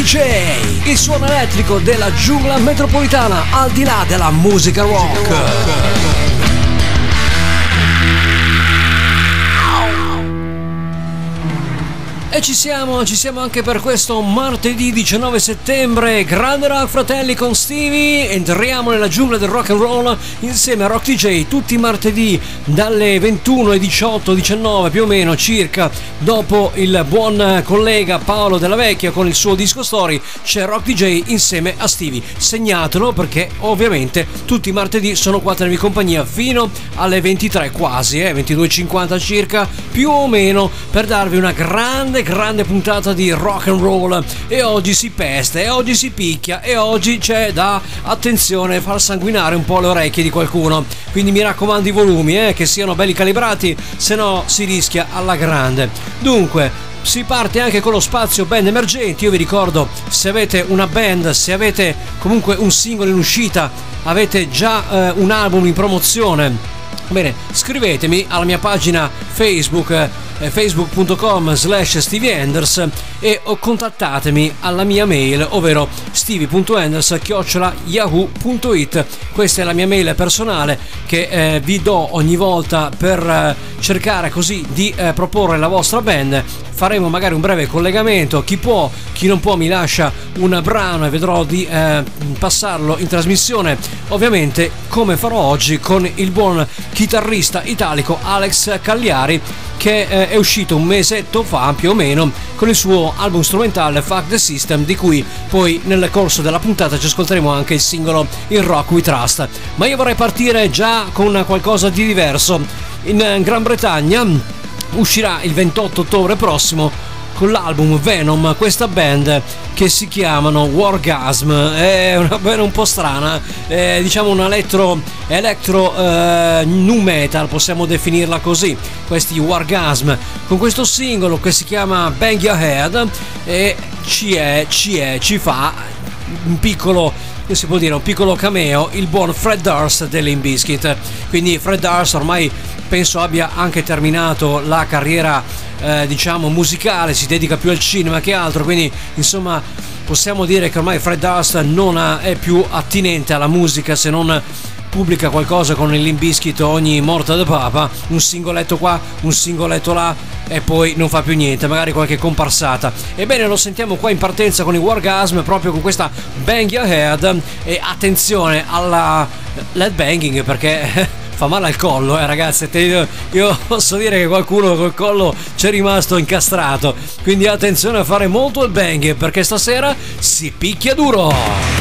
DJ, il suono elettrico della giungla metropolitana al di là della musica rock. E ci siamo, ci siamo anche per questo martedì 19 settembre, grande rock fratelli con Stevie, entriamo nella giungla del rock and roll insieme a Rock DJ tutti i martedì dalle 21 alle 18, 19 più o meno circa, dopo il buon collega Paolo Della Vecchia con il suo disco story, c'è Rock DJ insieme a Stevie. Segnatelo perché ovviamente tutti i martedì sono qua a tenervi compagnia fino alle 23 quasi, eh, 22.50 circa, più o meno per darvi una grande grande grande puntata di rock and roll e oggi si peste e oggi si picchia e oggi c'è da attenzione far sanguinare un po' le orecchie di qualcuno quindi mi raccomando i volumi eh, che siano belli calibrati se no si rischia alla grande dunque si parte anche con lo spazio band emergenti. Io vi ricordo, se avete una band, se avete comunque un singolo in uscita, avete già eh, un album in promozione. Bene, scrivetemi alla mia pagina Facebook facebook.com slash stevieenders e contattatemi alla mia mail ovvero stevie.enders yahoo.it questa è la mia mail personale che eh, vi do ogni volta per eh, cercare così di eh, proporre la vostra band. Faremo magari un breve collegamento. Chi può chi non può mi lascia un brano e vedrò di eh, passarlo in trasmissione. Ovviamente come farò oggi con il buon chitarrista italico Alex Cagliari che eh, è uscito un mesetto fa più o meno con il suo album strumentale Fuck the System di cui poi nel corso della puntata ci ascolteremo anche il singolo In Rock We Trust. Ma io vorrei partire già con qualcosa di diverso. In Gran Bretagna uscirà il 28 ottobre prossimo con l'album Venom questa band che si chiamano Wargasm. È una band un po' strana è, diciamo un elettro electro eh, nu metal possiamo definirla così questi Wargasm. Con questo singolo che si chiama Bang Your Head e ci è ci è ci fa un piccolo si può dire un piccolo cameo il buon Fred Durst dell'Inbiscuit quindi Fred Durst ormai penso abbia anche terminato la carriera eh, diciamo musicale, si dedica più al cinema che altro, quindi insomma possiamo dire che ormai Fred Durst non ha, è più attinente alla musica se non pubblica qualcosa con il Limbiskit ogni morta da papa, un singoletto qua, un singoletto là e poi non fa più niente, magari qualche comparsata. Ebbene lo sentiamo qua in partenza con i Wargasm proprio con questa Bang Your Head e attenzione alla LED banging perché fa male al collo, eh ragazzi. Io posso dire che qualcuno col collo c'è rimasto incastrato. Quindi attenzione a fare molto il bang perché stasera si picchia duro.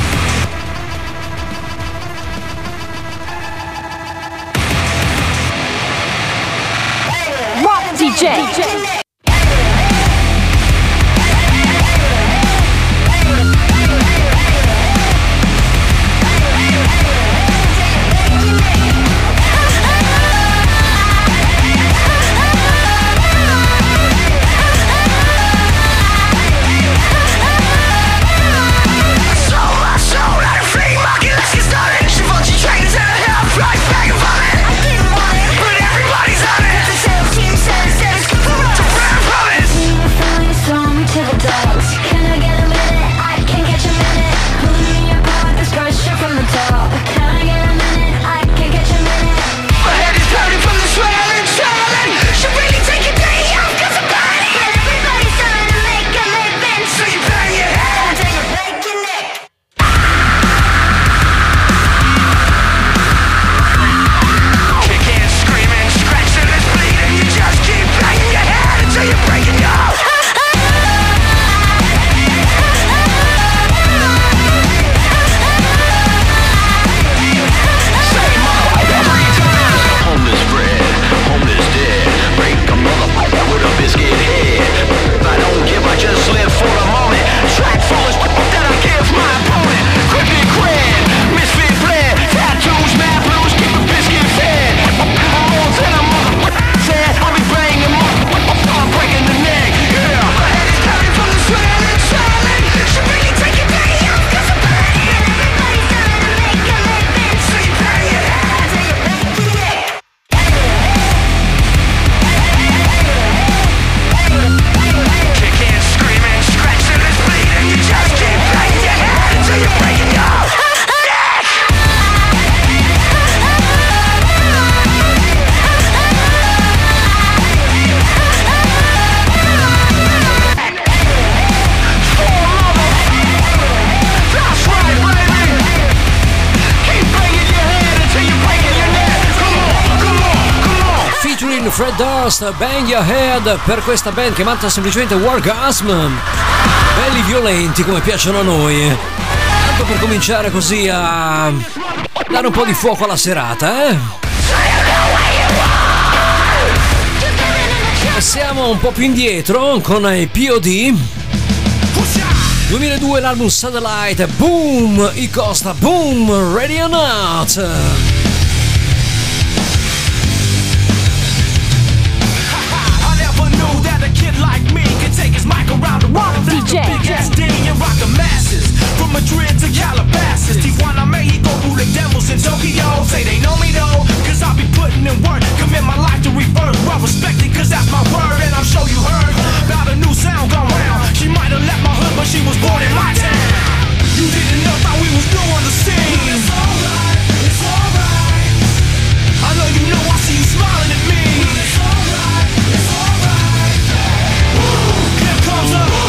Durst, Bang Your Head per questa band chiamata semplicemente Wargasm. Belli violenti come piacciono a noi. Tanto per cominciare così a dare un po' di fuoco alla serata, eh? Passiamo un po' più indietro con i POD. 2002 l'album Satellite, boom, i Costa, boom, ready or not. DJ. Big ass and rock the masses. From Madrid to Calabasas. Tijuana, Mexico, who the devils in Tokyo. Say they know me though, cause I be putting in work. Commit my life to rebirth. Well respected, cause that's my word. And I'm sure you heard about a new sound gone round. She might have left my hood, but she was born in my town. You didn't know how we was new on the scene. It's alright, it's alright. I know you know I see you smiling at me. It's alright, it's alright. Here comes a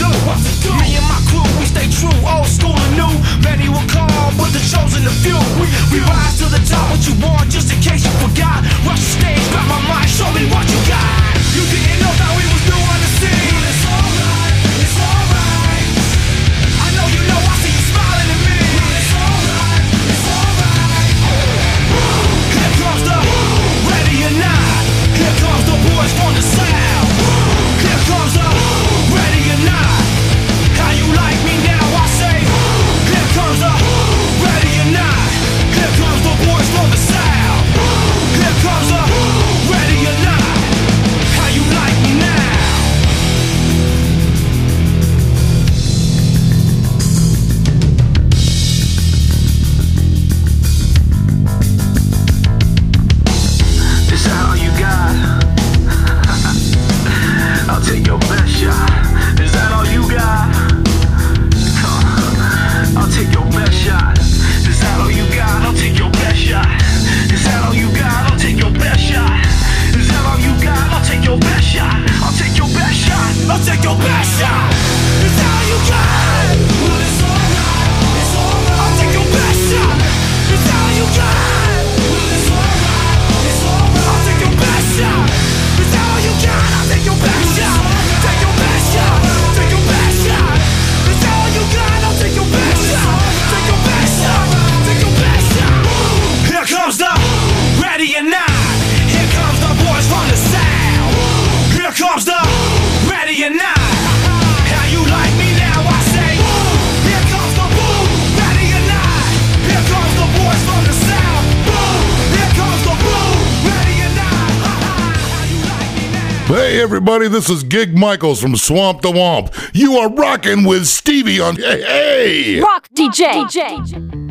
know what to do. Me and my crew, we stay true, old school and new. Many will call, but the chosen the few. We, we rise to the top. What you want, just in case you forgot. Rush the stage, grab my mic, show me what you got. You didn't know that we was new on the scene. It's alright, it's alright. I know you know I see you smiling at me. It's alright, it's alright. Here comes the ready or not. Here comes the boys from the south. Here comes the ready or not. Hey everybody, this is Gig Michaels from Swamp the Womp. You are rocking with Stevie on Hey Hey! Rock DJ. Hey yo,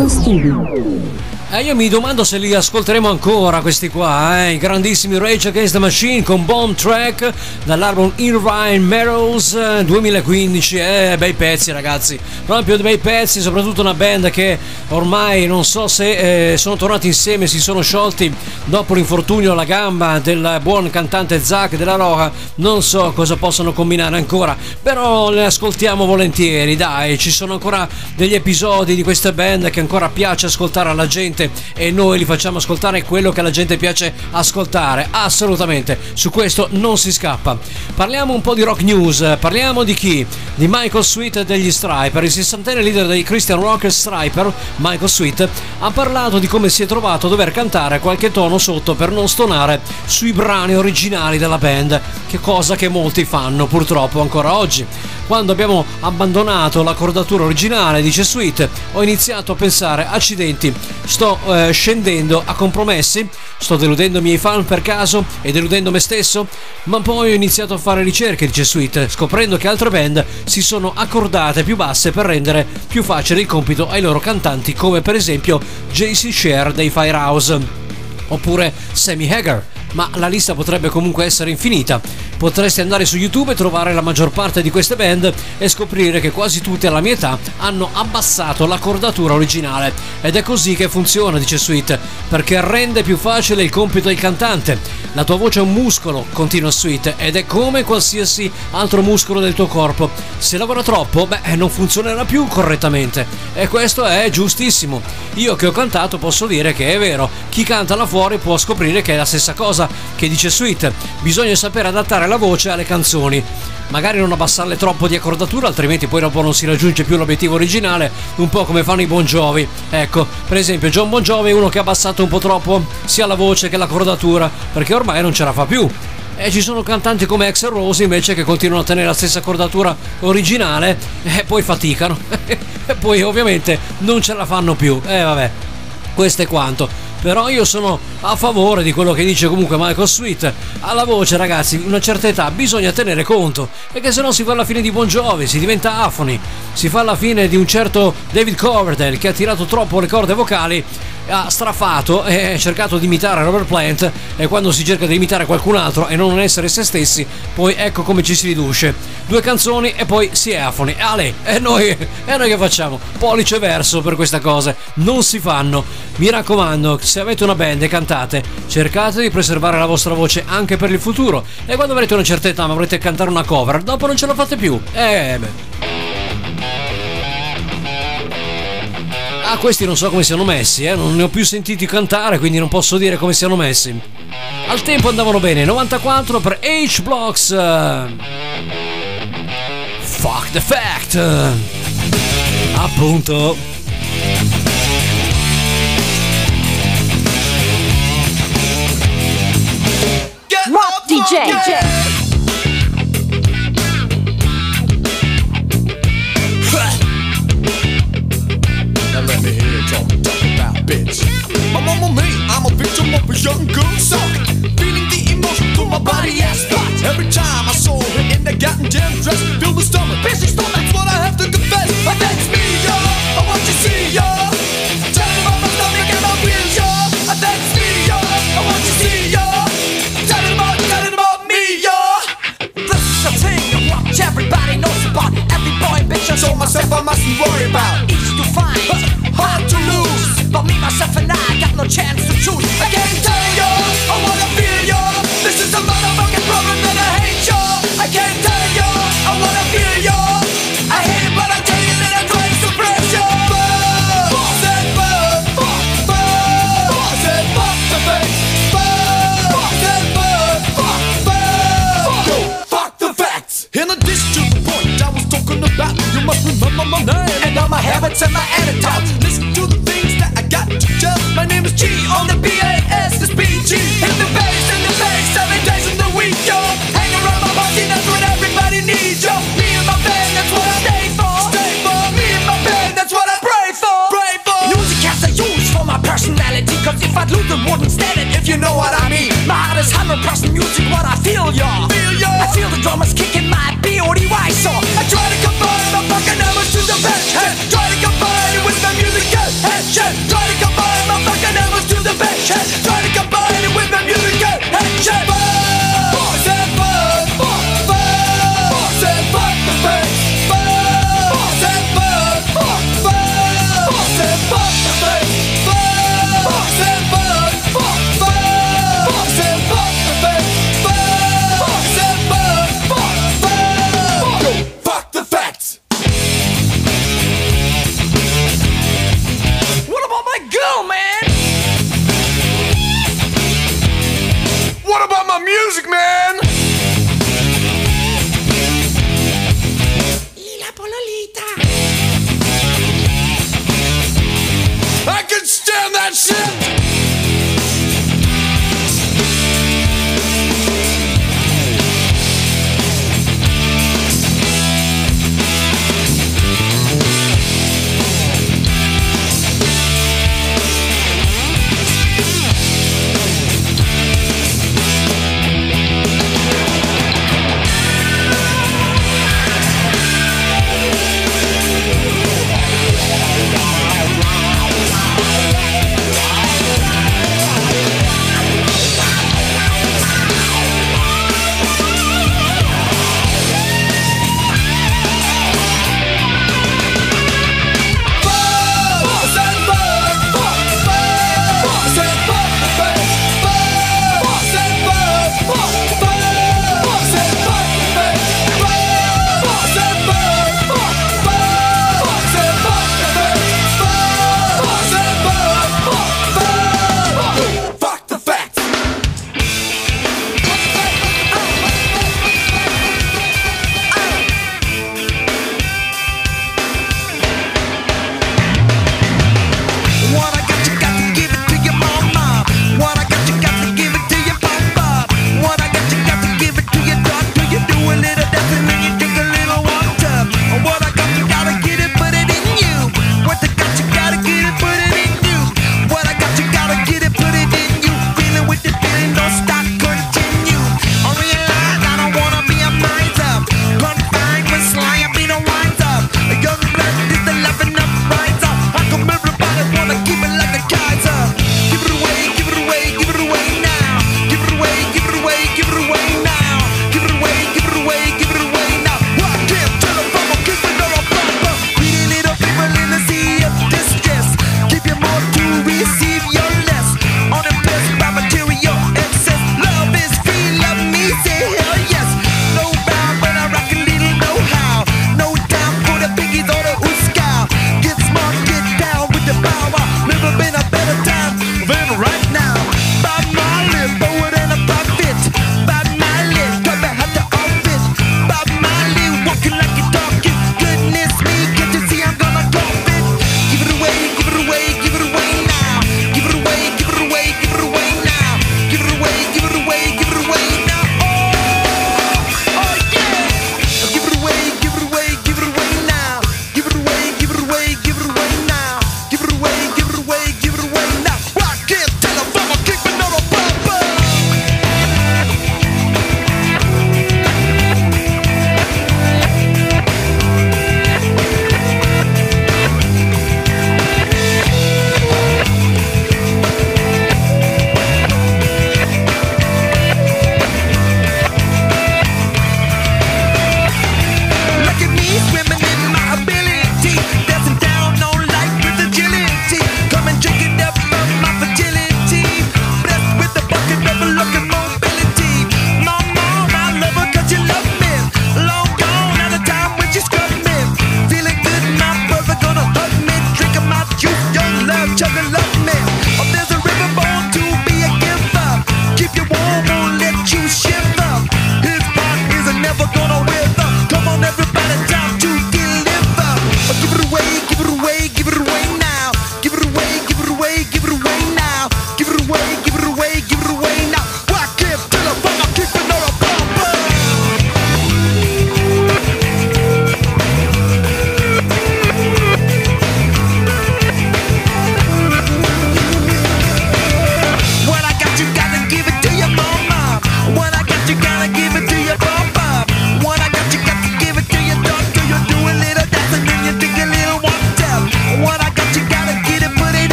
studio con Stevie. Eh, io mi domando se li ascolteremo ancora questi qua, eh? i grandissimi Rage Against the Machine con Bomb Track dall'album Irvine Meadows eh, 2015, eh, bei pezzi ragazzi, proprio bei pezzi, soprattutto una band che ormai non so se eh, sono tornati insieme, si sono sciolti dopo l'infortunio alla gamba del buon cantante Zack della Roja, non so cosa possono combinare ancora, però le ascoltiamo volentieri, dai, ci sono ancora degli episodi di queste band che ancora piace ascoltare alla gente e noi li facciamo ascoltare quello che alla gente piace ascoltare, assolutamente, su questo non si scappa. Parliamo un po' di rock news, parliamo di chi? Di Michael Sweet degli Striper, il sessantenne leader dei Christian Rock Striper, Michael Sweet, ha parlato di come si è trovato a dover cantare qualche tono sotto per non stonare sui brani originali della band, che cosa che molti fanno purtroppo ancora oggi. Quando abbiamo abbandonato la cordatura originale, dice Sweet, ho iniziato a pensare, accidenti, sto eh, scendendo a compromessi, sto deludendo i miei fan per caso e deludendo me stesso, ma poi ho iniziato a fare ricerche, dice Sweet, scoprendo che altre band si sono accordate più basse per rendere più facile il compito ai loro cantanti, come per esempio JC Share dei Firehouse oppure Sammy Hagar. Ma la lista potrebbe comunque essere infinita. Potresti andare su YouTube e trovare la maggior parte di queste band e scoprire che quasi tutte alla mia età hanno abbassato la cordatura originale. Ed è così che funziona, dice Sweet, perché rende più facile il compito del cantante. La tua voce è un muscolo, continua Sweet, ed è come qualsiasi altro muscolo del tuo corpo. Se lavora troppo, beh, non funzionerà più correttamente. E questo è giustissimo. Io che ho cantato posso dire che è vero, chi canta là fuori può scoprire che è la stessa cosa che dice Sweet. Bisogna sapere adattare la voce alle canzoni. Magari non abbassarle troppo di accordatura, altrimenti poi dopo non si raggiunge più l'obiettivo originale, un po' come fanno i Bon Jovi. Ecco, per esempio John Bon Jovi è uno che ha abbassato un po' troppo sia la voce che l'accordatura, perché ormai non ce la fa più. E ci sono cantanti come Axel Rose invece che continuano a tenere la stessa accordatura originale e poi faticano. e poi ovviamente non ce la fanno più. E eh, vabbè, questo è quanto però io sono a favore di quello che dice comunque Michael Sweet. Alla voce ragazzi una certa età bisogna tenere conto. Perché se no si fa la fine di Bon Jovi si diventa afoni. Si fa la fine di un certo David Coverdale che ha tirato troppo le corde vocali ha strafato e ha cercato di imitare Robert Plant e quando si cerca di imitare qualcun altro e non essere se stessi poi ecco come ci si riduce. Due canzoni e poi si è afoni Ale e noi, e noi che facciamo? Pollice verso per queste cose non si fanno. Mi raccomando se avete una band e cantate cercate di preservare la vostra voce anche per il futuro. E quando avrete una certa età ma vorrete cantare una cover dopo non ce la fate più. Eh beh Ah, questi non so come siano messi, eh? non ne ho più sentiti cantare, quindi non posso dire come siano messi. Al tempo andavano bene, 94 per H-Blocks. Fuck the fact. Appunto. Rock DJ. Now let me hear you talk, talk about bitch. My mama me, I'm a victim of a young girl suck. Feeling the emotion through my body and spots. Every time I saw her in that goddamn dress, feel the stomach, busy stomach. That's what I have to confess. That's me, yo. I want you see, yo. Tell me about my stomach and my wheels, that's me. I want you see. Tell me a thing everybody knows about. I So myself I mustn't worry about. It's to find, hard to lose.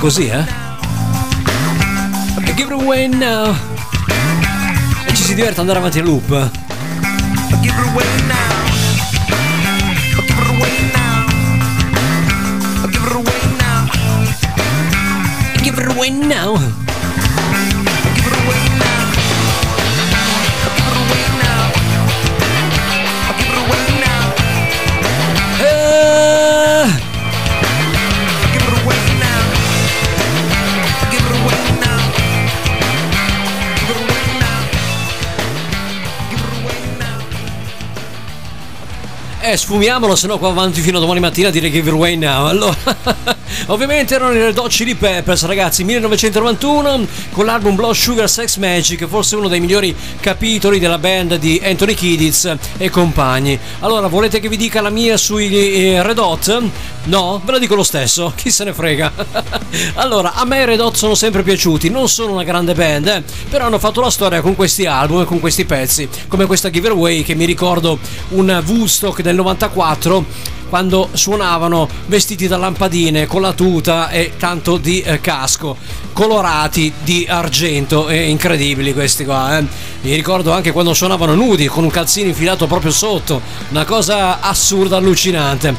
Così, eh? I give it away now. E ci si diverte ad andare avanti a loop. I give it away now. I give it away now. I give it away now. I give it away now. Eh, sfumiamolo, se no qua avanti fino a domani mattina a dire give it away now. Allora, ovviamente erano i Red Chili Peppers, ragazzi, 1991 con l'album Blood Sugar Sex Magic, forse uno dei migliori capitoli della band di Anthony Kidditz e compagni. Allora, volete che vi dica la mia sui eh, Red Hot? No? Ve lo dico lo stesso, chi se ne frega. allora, a me i Red Hot sono sempre piaciuti, non sono una grande band, eh, però hanno fatto la storia con questi album e con questi pezzi, come questa giveaway che mi ricordo un Woodstock del 94 quando suonavano vestiti da lampadine con la tuta e tanto di eh, casco colorati di argento e incredibili questi qua eh. mi ricordo anche quando suonavano nudi con un calzino infilato proprio sotto una cosa assurda allucinante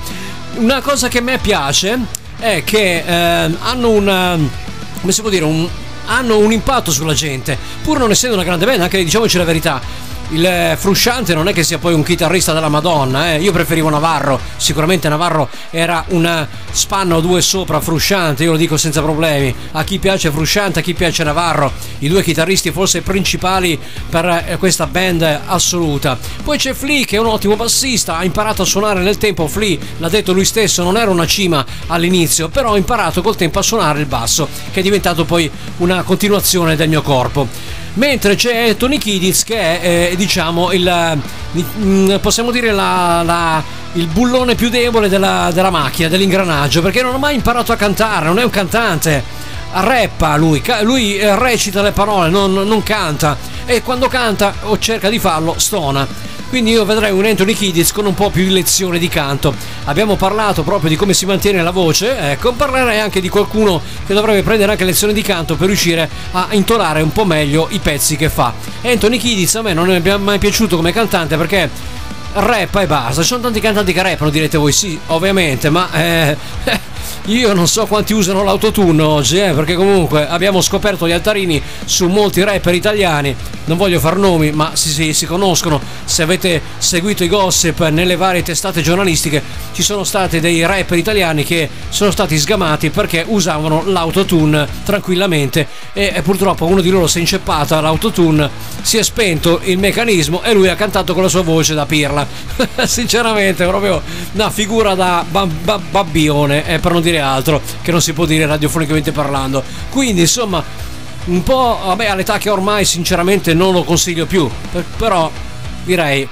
una cosa che a me piace è che eh, hanno una dire un, hanno un impatto sulla gente pur non essendo una grande band anche diciamoci la verità il eh, Frusciante non è che sia poi un chitarrista della Madonna, eh. io preferivo Navarro, sicuramente Navarro era una spanna o due sopra Frusciante, io lo dico senza problemi, a chi piace Frusciante, a chi piace Navarro, i due chitarristi forse principali per eh, questa band assoluta. Poi c'è Flea che è un ottimo bassista, ha imparato a suonare nel tempo, Flea l'ha detto lui stesso, non era una cima all'inizio, però ha imparato col tempo a suonare il basso, che è diventato poi una continuazione del mio corpo mentre c'è Tony Kidditz che è eh, diciamo il mm, possiamo dire la, la- il bullone più debole della, della macchina dell'ingranaggio perché non ha mai imparato a cantare non è un cantante. Rappa lui lui eh, recita le parole non, non canta. E quando canta o cerca di farlo stona quindi io vedrei un Anthony Kidditz con un po' più di lezione di canto. Abbiamo parlato proprio di come si mantiene la voce, ecco, parlerei anche di qualcuno che dovrebbe prendere anche lezioni di canto per riuscire a intonare un po' meglio i pezzi che fa. Anthony Kidditz a me non è mai piaciuto come cantante perché rappa e basta. Ci sono tanti cantanti che rappano, direte voi sì, ovviamente, ma eh, io non so quanti usano l'autotune oggi, eh, perché comunque abbiamo scoperto gli altarini su molti rapper italiani. Non voglio far nomi, ma si, si, si conoscono. Se avete seguito i gossip nelle varie testate giornalistiche, ci sono stati dei rapper italiani che sono stati sgamati perché usavano l'autotune tranquillamente e, purtroppo uno di loro si è inceppata l'autotune, si è spento il meccanismo e lui ha cantato con la sua voce da pirla. Sinceramente, proprio una figura da ba- ba- babbione, eh, per non dire altro, che non si può dire radiofonicamente parlando. Quindi, insomma, un po', vabbè, all'età che ormai sinceramente non lo consiglio più, per- però direi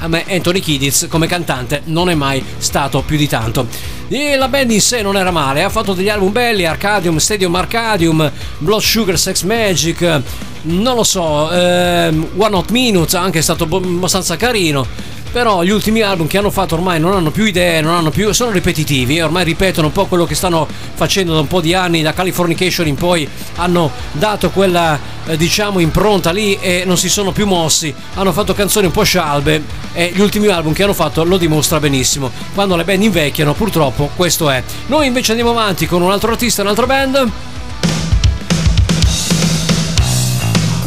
a me Anthony Kidditz come cantante non è mai stato più di tanto. E la band in sé non era male, ha fatto degli album belli, Arcadium, Stadium Arcadium, Blood Sugar, Sex Magic, non lo so, ehm, One Hot Minutes anche è stato abbastanza carino. Però gli ultimi album che hanno fatto ormai non hanno più idee, non hanno più, sono ripetitivi, ormai ripetono un po' quello che stanno facendo da un po' di anni, da Californication in poi hanno dato quella eh, diciamo impronta lì e non si sono più mossi, hanno fatto canzoni un po' scialbe e gli ultimi album che hanno fatto lo dimostra benissimo. Quando le band invecchiano purtroppo questo è. Noi invece andiamo avanti con un altro artista, un'altra band.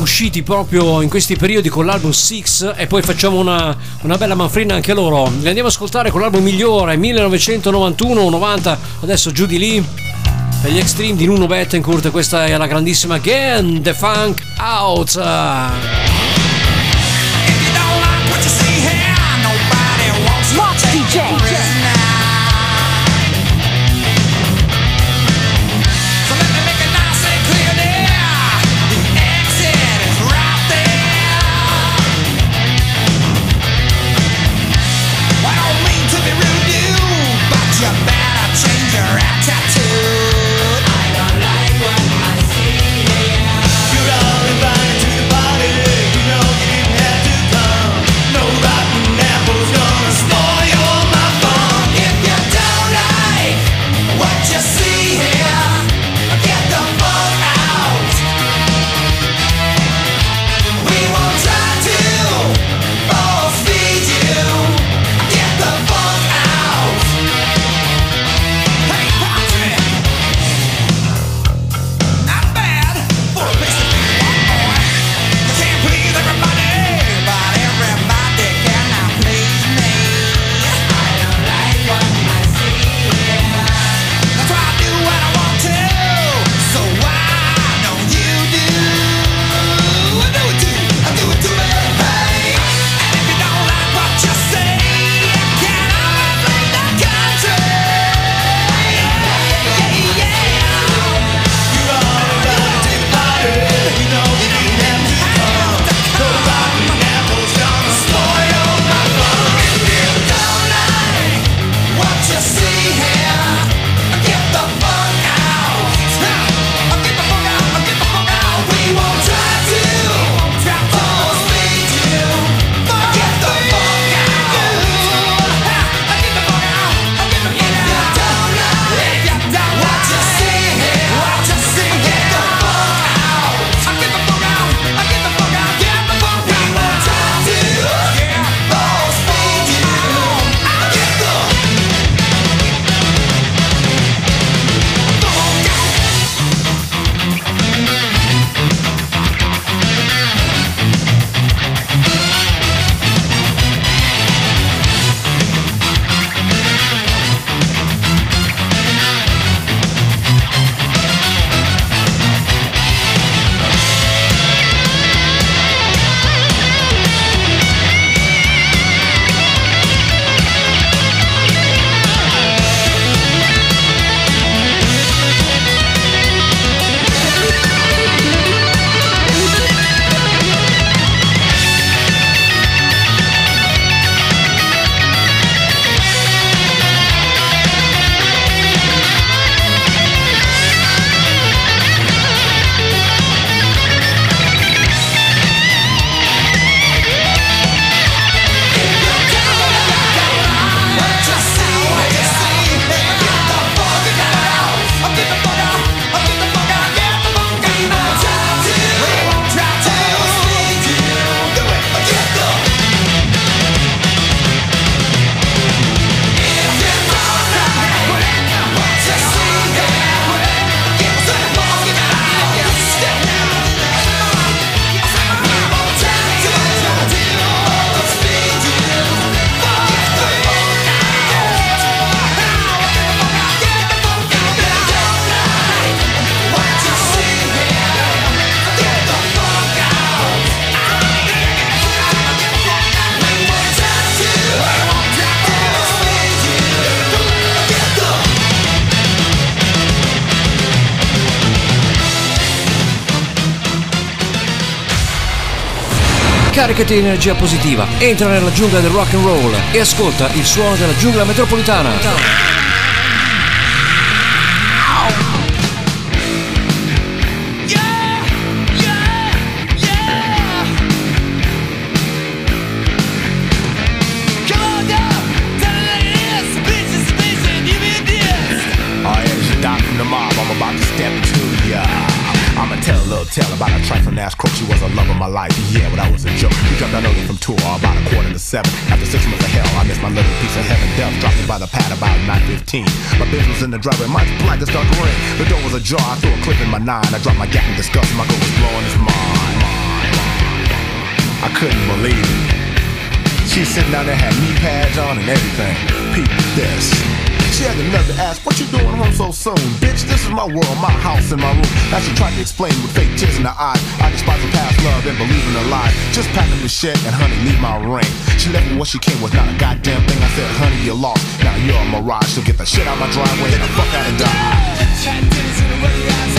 Usciti proprio in questi periodi con l'album Six e poi facciamo una, una bella manfrina anche loro. Li andiamo ad ascoltare con l'album migliore 1991-90, adesso giù di lì. Per gli Extreme di Nuno Bettencourt, questa è la grandissima Again, The Funk Out. If you caricati di energia positiva, entra nella giungla del rock and roll e ascolta il suono della giungla metropolitana. Seven. After six months of hell, I missed my little piece of heaven. Death dropped me by the pad about 9.15. My bitch was in the driveway. My black just started to. The door was ajar. I threw a clip in my nine. I dropped my gap in disgust. My girl was blowing his mind. I couldn't believe it. She sitting down there had knee pads on and everything. Peep this. She had the nerve ask, what you doing home so soon? Bitch, this is my world, my house and my room. As she tried to explain with fake tears in her eyes, I despise her past love and believe in a lie. Just pack up the shit and honey, leave my ring. She left me what she came with, not a goddamn thing. I said, honey, you're lost. Now you're a mirage. So get the shit out my driveway and the fuck out and die.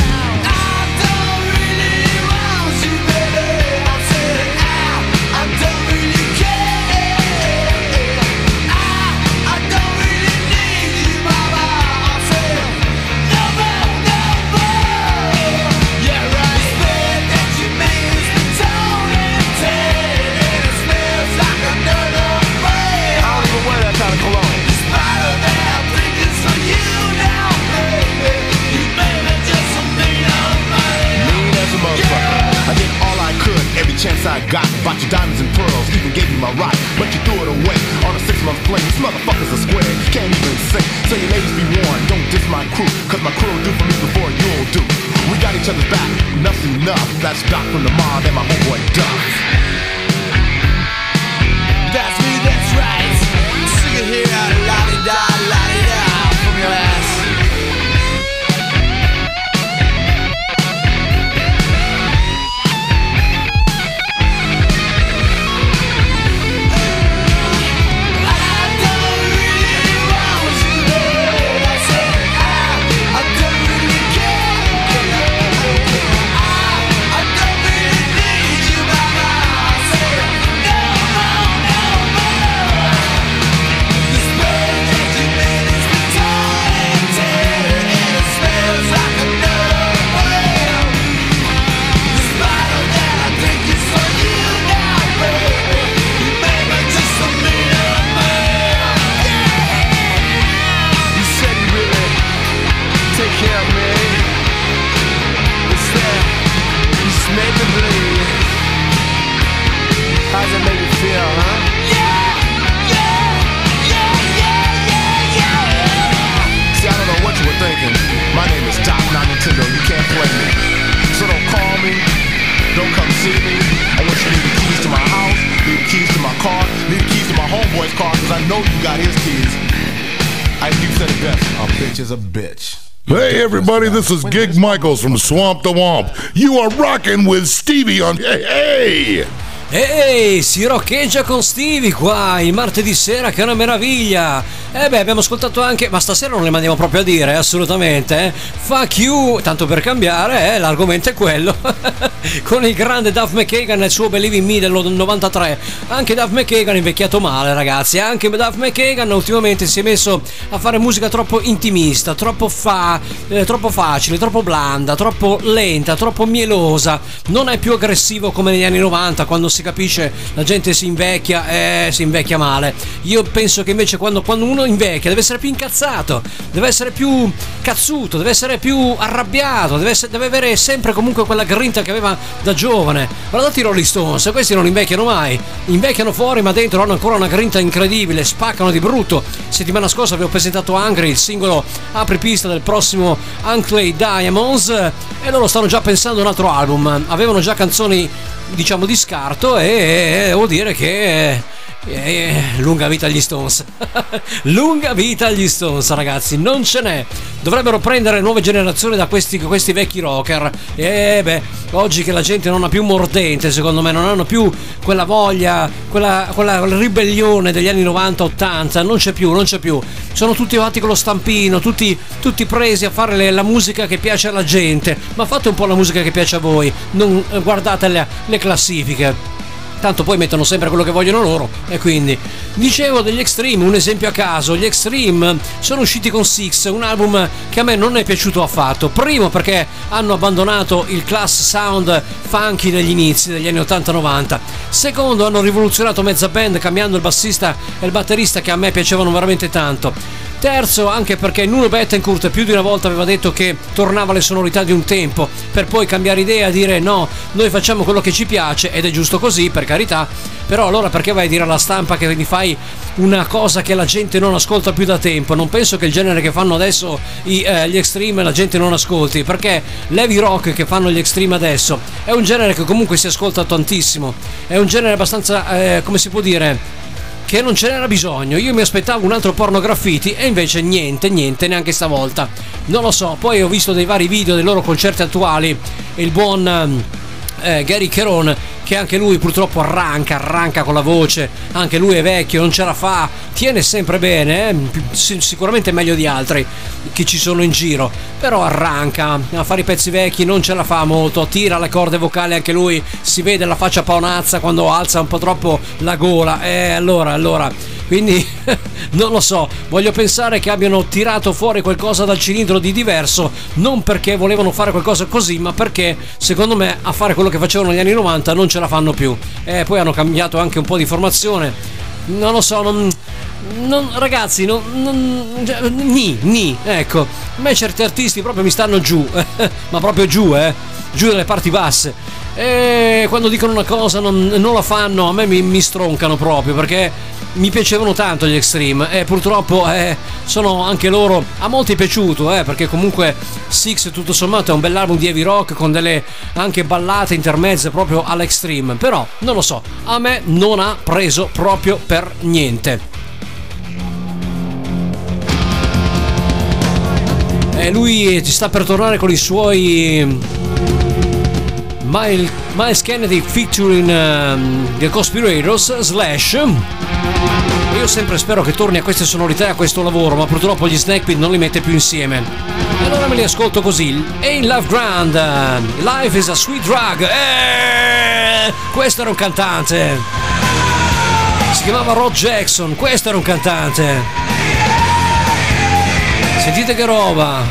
Chance I got. Bought you diamonds and pearls, even gave you my right. But you threw it away on a six month plane. These motherfuckers are square, can't even sing. So you ladies be warned, don't diss my crew. Cause my crew will do for me before you'll do. We got each other's back, enough's enough. That's Doc from the mob and my homeboy Duck. This is Gig Michaels from Swamp the Womp. You are rocking with Stevie on Hey Hey! Ehi, si roccheggia con Stevie qua il martedì sera, che è una meraviglia! Eh beh, abbiamo ascoltato anche, ma stasera non le mandiamo proprio a dire, eh, assolutamente. Eh. Fuck you, tanto per cambiare, eh, l'argomento è quello. con il grande Duff McKagan e il suo Believe in Me del 93. Anche Duff McKagan è invecchiato male, ragazzi. Anche Duff McKagan ultimamente si è messo a fare musica troppo intimista, troppo, fa, eh, troppo facile, troppo blanda, troppo lenta, troppo mielosa. Non è più aggressivo come negli anni 90 quando si capisce la gente si invecchia e si invecchia male. Io penso che invece quando, quando uno invecchia deve essere più incazzato, deve essere più cazzuto, deve essere più arrabbiato, deve, essere- deve avere sempre comunque quella grinta che aveva da giovane. Guardate i Rolling Stones, questi non invecchiano mai, invecchiano fuori ma dentro hanno ancora una grinta incredibile, spaccano di brutto. Settimana scorsa vi ho presentato Angry, il singolo apripista del prossimo Unclay Diamonds e loro stanno già pensando a un altro album, avevano già canzoni diciamo di scarto e, e devo dire che eh, lunga vita agli Stones. Lunga vita agli Stones ragazzi non ce n'è. Dovrebbero prendere nuove generazioni da questi, questi vecchi rocker. E beh oggi che la gente non ha più mordente secondo me non hanno più quella voglia quella, quella ribellione degli anni 90-80 non c'è più non c'è più. Sono tutti avanti con lo stampino tutti, tutti presi a fare le- la musica che piace alla gente. Ma fate un po' la musica che piace a voi non eh, guardate le, le classifiche tanto poi mettono sempre quello che vogliono loro e quindi dicevo degli Extreme un esempio a caso gli Extreme sono usciti con Six un album che a me non è piaciuto affatto. Primo perché hanno abbandonato il class sound funky degli inizi degli anni 80-90 secondo hanno rivoluzionato mezza band cambiando il bassista e il batterista che a me piacevano veramente tanto Terzo, anche perché Nuno Bettencourt più di una volta aveva detto che tornava alle sonorità di un tempo, per poi cambiare idea e dire no, noi facciamo quello che ci piace ed è giusto così, per carità. Però allora perché vai a dire alla stampa che mi fai una cosa che la gente non ascolta più da tempo? Non penso che il genere che fanno adesso eh, gli extreme la gente non ascolti, perché l'heavy rock che fanno gli extreme adesso è un genere che comunque si ascolta tantissimo, è un genere abbastanza, eh, come si può dire, che non ce n'era bisogno. Io mi aspettavo un altro porno graffiti e invece niente, niente, neanche stavolta. Non lo so, poi ho visto dei vari video dei loro concerti attuali e il buon eh, Gary Cheron che anche lui purtroppo arranca, arranca con la voce, anche lui è vecchio, non ce la fa, tiene sempre bene, eh? sicuramente meglio di altri che ci sono in giro, però arranca, a fare i pezzi vecchi non ce la fa molto, tira le corde vocali anche lui, si vede la faccia paonazza quando alza un po' troppo la gola, e eh, allora, allora quindi non lo so, voglio pensare che abbiano tirato fuori qualcosa dal cilindro di diverso, non perché volevano fare qualcosa così, ma perché secondo me a fare quello che facevano negli anni 90 non ce la fanno più. E poi hanno cambiato anche un po' di formazione. Non lo so, non, non, ragazzi, non, non, cioè, ni, ni, ecco. A me certi artisti proprio mi stanno giù, ma proprio giù, eh, giù dalle parti basse. E quando dicono una cosa non, non la fanno, a me mi, mi stroncano proprio perché mi piacevano tanto gli Extreme e purtroppo eh, sono anche loro a molti piaciuto eh, perché comunque Six tutto sommato è un bell'album di heavy rock con delle anche ballate intermezze proprio all'Extreme però non lo so a me non ha preso proprio per niente. E lui ci sta per tornare con i suoi Miles Kennedy featuring um, The Conspirators Slash io sempre spero che torni a queste sonorità e a questo lavoro, ma purtroppo gli Snake Pit non li mette più insieme. E allora me li ascolto così. In Love Grand, Life is a Sweet Drug. Eh, questo era un cantante. Si chiamava Rod Jackson, questo era un cantante. Sentite che roba.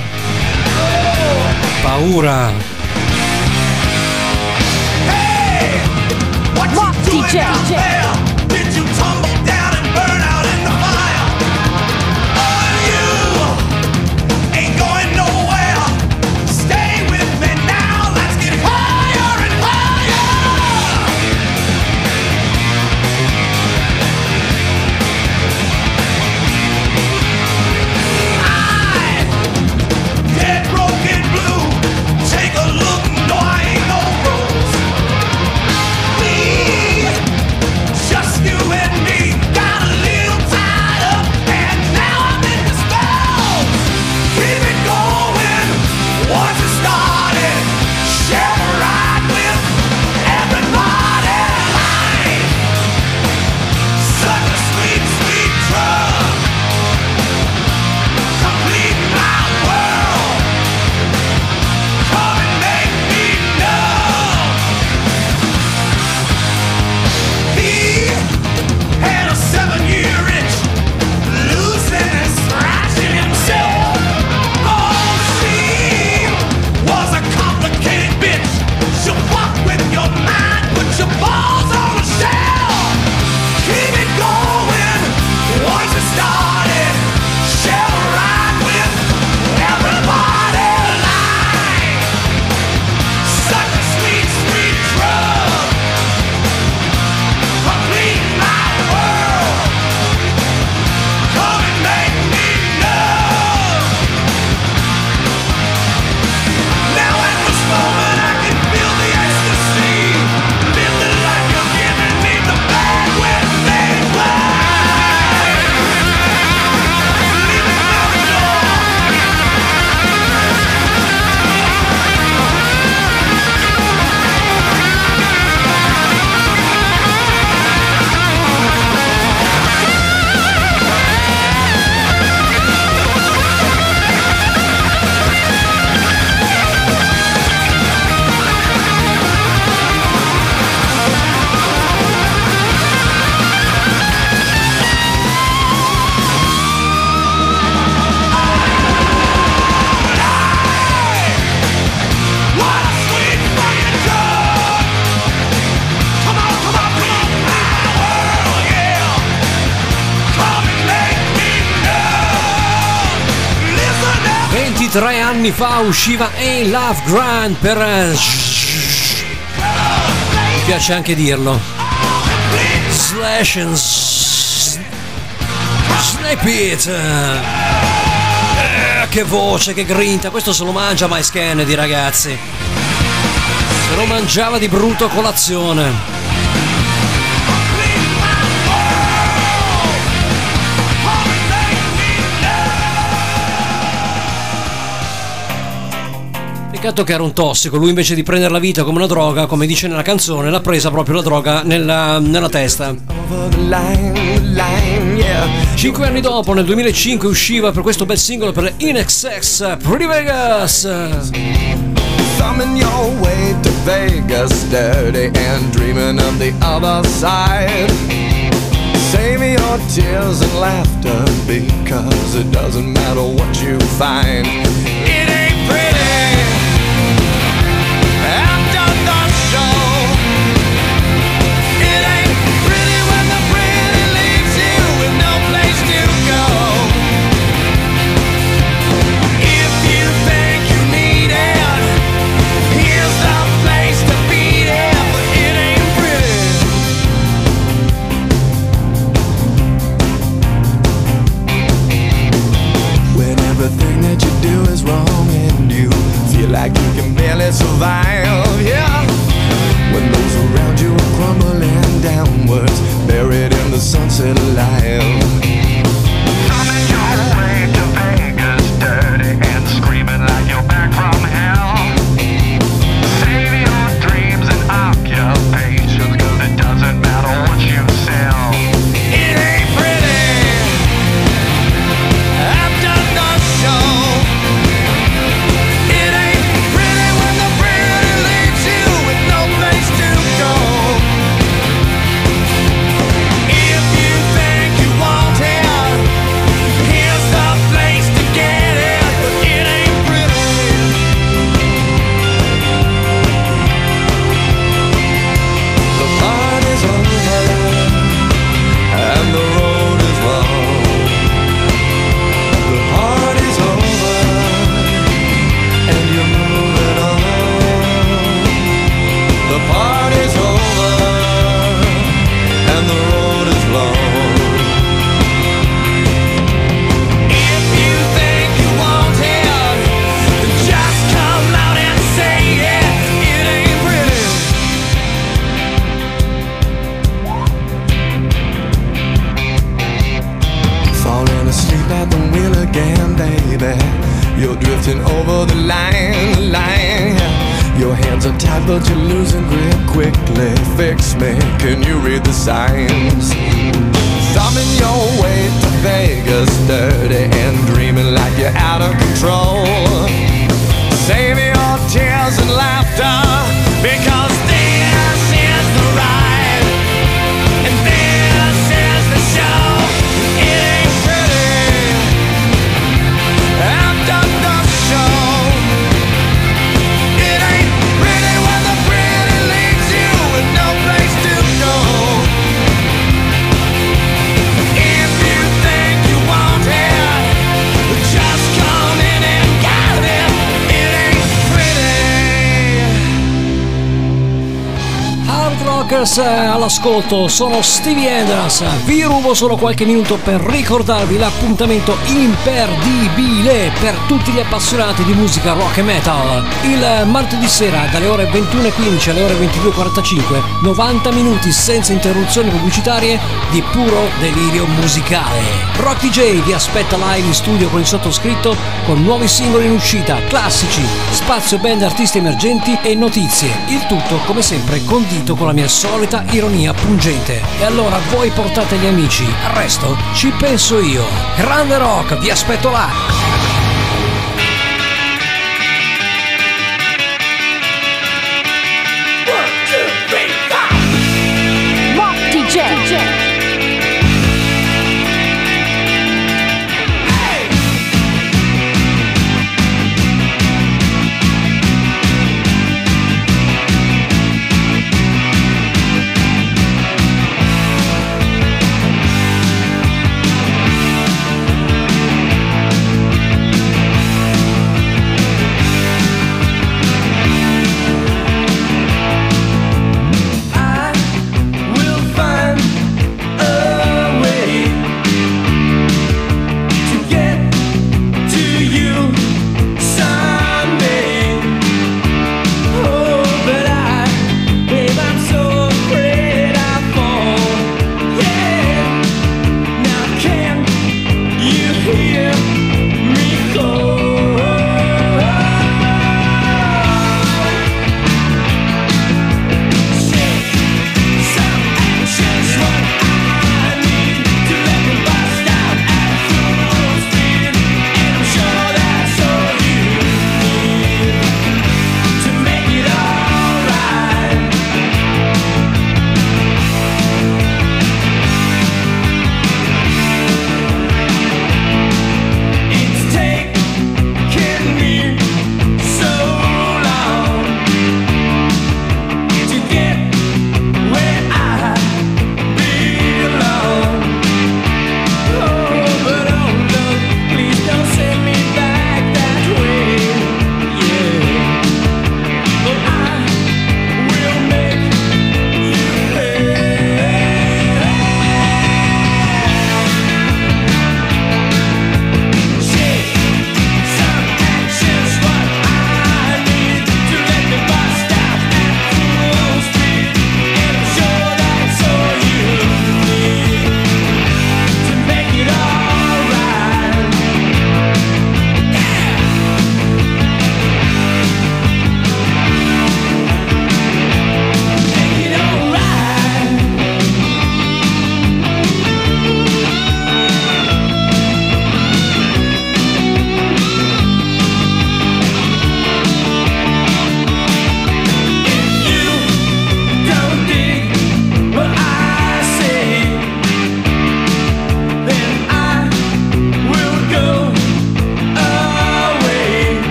Paura. Rock DJ. Just fa usciva A Love Grand per... eh, Mi piace anche dirlo. Slash and... Snap it! Eh, che voce, che grinta, questo se lo mangia Miles Kennedy ragazzi. Se lo mangiava di brutto colazione. Peccato che era un tossico, lui invece di prendere la vita come una droga, come dice nella canzone, l'ha presa proprio la droga nella, nella testa. Cinque anni dopo, nel 2005, usciva per questo bel singolo per In Excess, Pretty Vegas. Thumbing your way to Vegas, dirty and dreaming of the other side. Save your tears and laughter because it doesn't matter what you find. survive. Yes, uh, all'ascolto, sono Stevie Enders. Vi rubo solo qualche minuto per ricordarvi l'appuntamento imperdibile per tutti gli appassionati di musica rock e metal. Il martedì sera dalle ore 21.15 alle ore 22.45, 90 minuti senza interruzioni pubblicitarie di puro delirio musicale. Rock DJ vi aspetta live in studio con il sottoscritto con nuovi singoli in uscita, classici, spazio band artisti emergenti e notizie. Il tutto come sempre condito con la mia solita ironia pungente. E allora voi portate gli amici, al resto ci penso io. Grande rock, vi aspetto là!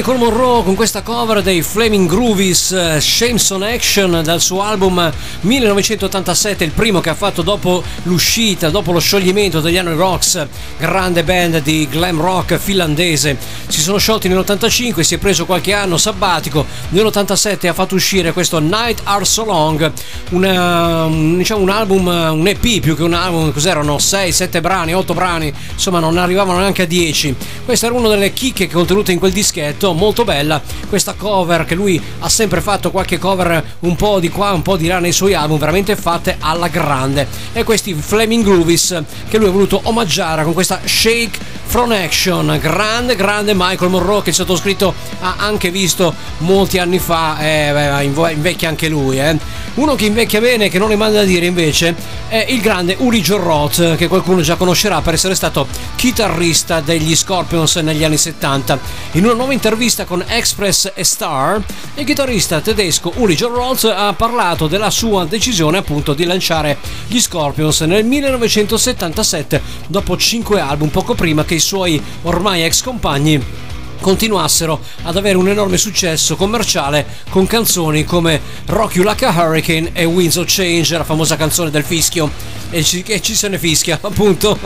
Michael Monroe con questa cover dei Flaming Groovies eh, Shameson Action dal suo album 1987, il primo che ha fatto dopo l'uscita, dopo lo scioglimento degli Anno Rocks, grande band di glam rock finlandese. Si sono sciolti nell'85, si è preso qualche anno sabbatico, nell'87 ha fatto uscire questo Night Are So Long, una, un, diciamo un album, un EP più che un album, cos'erano 6, 7 brani, 8 brani, insomma non arrivavano neanche a 10. Questa era una delle chicche contenute in quel dischetto, molto bella, questa cover che lui ha sempre fatto qualche cover un po' di qua, un po' di là nei suoi album, veramente fatte alla grande. E questi Flaming Groovies che lui ha voluto omaggiare con questa Shake from Action, grande, grande Michael Monroe che il sottoscritto ha anche visto molti anni fa, eh, invecchia anche lui. Eh. Uno che invecchia bene, che non è male da dire invece, è il grande Uri Roth, che qualcuno già conoscerà per essere stato chitarrista degli Scorpions negli anni 70. In una nuova intervista con Express e Star, il chitarrista tedesco Uri Roth ha parlato della sua decisione appunto di lanciare gli Scorpions nel 1977, dopo 5 album, poco prima che i suoi ormai ex compagni continuassero ad avere un enorme successo commerciale con canzoni come Rock You Like a Hurricane e Winds of Change, la famosa canzone del fischio. E ci, e ci se ne fischia, appunto.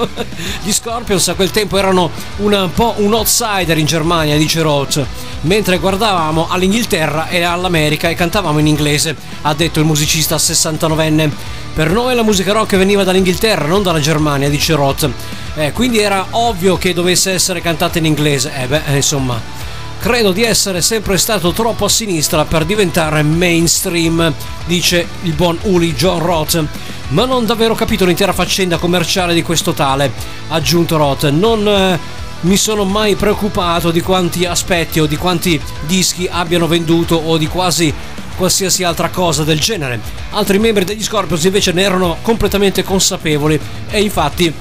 Gli Scorpions a quel tempo erano un po' un outsider in Germania, dice Roth, mentre guardavamo all'Inghilterra e all'America e cantavamo in inglese, ha detto il musicista 69enne. Per noi la musica rock veniva dall'Inghilterra, non dalla Germania, dice Roth. Eh, quindi era ovvio che dovesse essere cantata in inglese. Eh beh, eh, insomma, credo di essere sempre stato troppo a sinistra per diventare mainstream, dice il buon Uli John Roth. Ma non davvero capito l'intera faccenda commerciale di questo tale, ha aggiunto Roth. Non eh, mi sono mai preoccupato di quanti aspetti o di quanti dischi abbiano venduto o di quasi qualsiasi altra cosa del genere. Altri membri degli Scorpions invece ne erano completamente consapevoli e infatti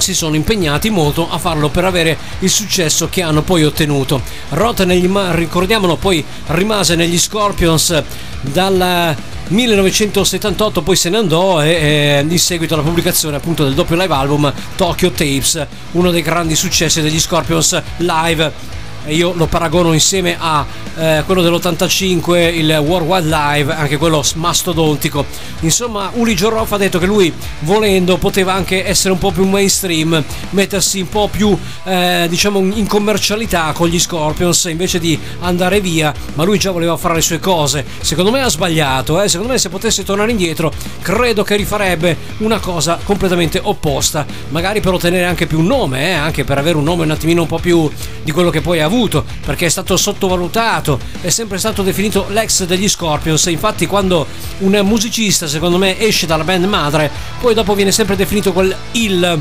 si sono impegnati molto a farlo per avere il successo che hanno poi ottenuto. Roth, ricordiamolo, poi rimase negli Scorpions dal 1978, poi se ne andò e, e in seguito alla pubblicazione appunto del doppio live album Tokyo Tapes, uno dei grandi successi degli Scorpions live e io lo paragono insieme a eh, quello dell'85, il Worldwide Live, anche quello mastodontico. Insomma, Uli Jorroff ha detto che lui, volendo, poteva anche essere un po' più mainstream, mettersi un po' più, eh, diciamo, in commercialità con gli Scorpions invece di andare via, ma lui già voleva fare le sue cose. Secondo me ha sbagliato, eh? secondo me se potesse tornare indietro, credo che rifarebbe una cosa completamente opposta, magari per ottenere anche più un nome, eh? anche per avere un nome un attimino un po' più di quello che poi ha avuto perché è stato sottovalutato, è sempre stato definito l'ex degli Scorpions. Infatti, quando un musicista, secondo me, esce dalla band madre, poi dopo viene sempre definito quel il,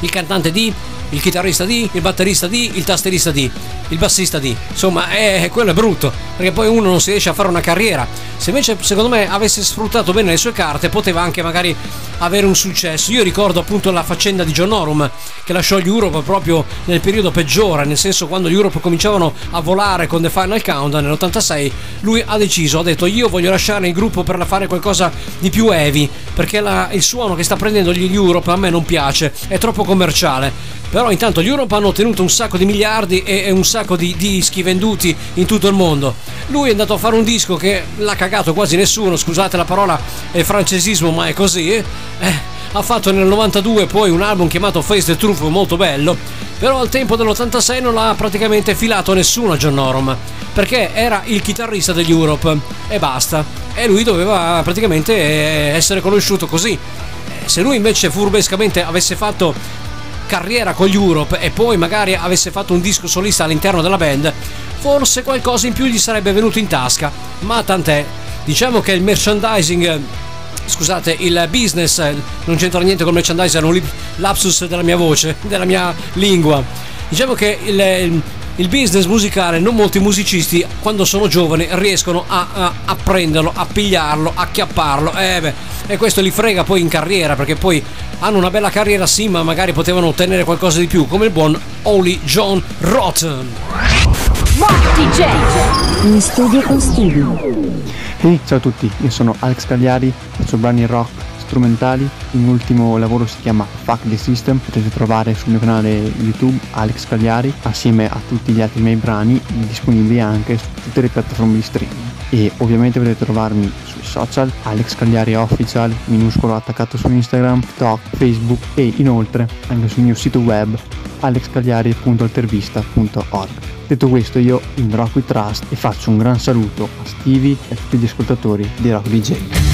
il cantante di. Il chitarrista di, il batterista di, il tasterista di, il bassista di. Insomma, è, quello è brutto, perché poi uno non si riesce a fare una carriera. Se invece, secondo me, avesse sfruttato bene le sue carte, poteva anche magari avere un successo. Io ricordo appunto la faccenda di John Norum che lasciò gli Europe proprio nel periodo peggiore, nel senso quando gli Europe cominciavano a volare con The Final Countdown nell'86, lui ha deciso, ha detto io voglio lasciare il gruppo per fare qualcosa di più heavy, perché la- il suono che sta prendendo gli Europe a me non piace, è troppo commerciale. Però intanto gli Europe hanno ottenuto un sacco di miliardi e, e un sacco di dischi venduti in tutto il mondo. Lui è andato a fare un disco che l'ha cagato quasi nessuno, scusate la parola, è francesismo ma è così. Eh, ha fatto nel 92 poi un album chiamato Face the Truth molto bello, però al tempo dell'86 non l'ha praticamente filato nessuno John Norum, perché era il chitarrista degli Europe e basta. E lui doveva praticamente eh, essere conosciuto così. Eh, Se lui invece furbescamente avesse fatto carriera con gli Europe e poi magari avesse fatto un disco solista all'interno della band, forse qualcosa in più gli sarebbe venuto in tasca. Ma tant'è. Diciamo che il merchandising scusate, il business eh, non c'entra niente con il merchandising, era un lapsus della mia voce, della mia lingua. Diciamo che il, il- il business musicale, non molti musicisti, quando sono giovani, riescono a, a- a prenderlo, a pigliarlo, a chiapparlo. Eh beh, e questo li frega poi in carriera, perché poi hanno una bella carriera, sì, ma magari potevano ottenere qualcosa di più, come il buon Oli John Rotten. Rock DJ. In studio con Stevie. Ehi, ciao a tutti, io sono Alex Cagliari, faccio brani rock strumentali. Il mio ultimo lavoro si chiama Fuck the System, potete trovare sul mio canale YouTube Alex Cagliari assieme a tutti gli altri miei brani disponibili anche su tutte le piattaforme di streaming. E ovviamente potete trovarmi sui social Alex Cagliari Official, minuscolo attaccato su Instagram, TikTok, Facebook e inoltre anche sul mio sito web alexcagliari.altervista.org. Detto questo io indrò qui Trust e faccio un gran saluto a Stevie e a tutti gli ascoltatori di Rock DJ.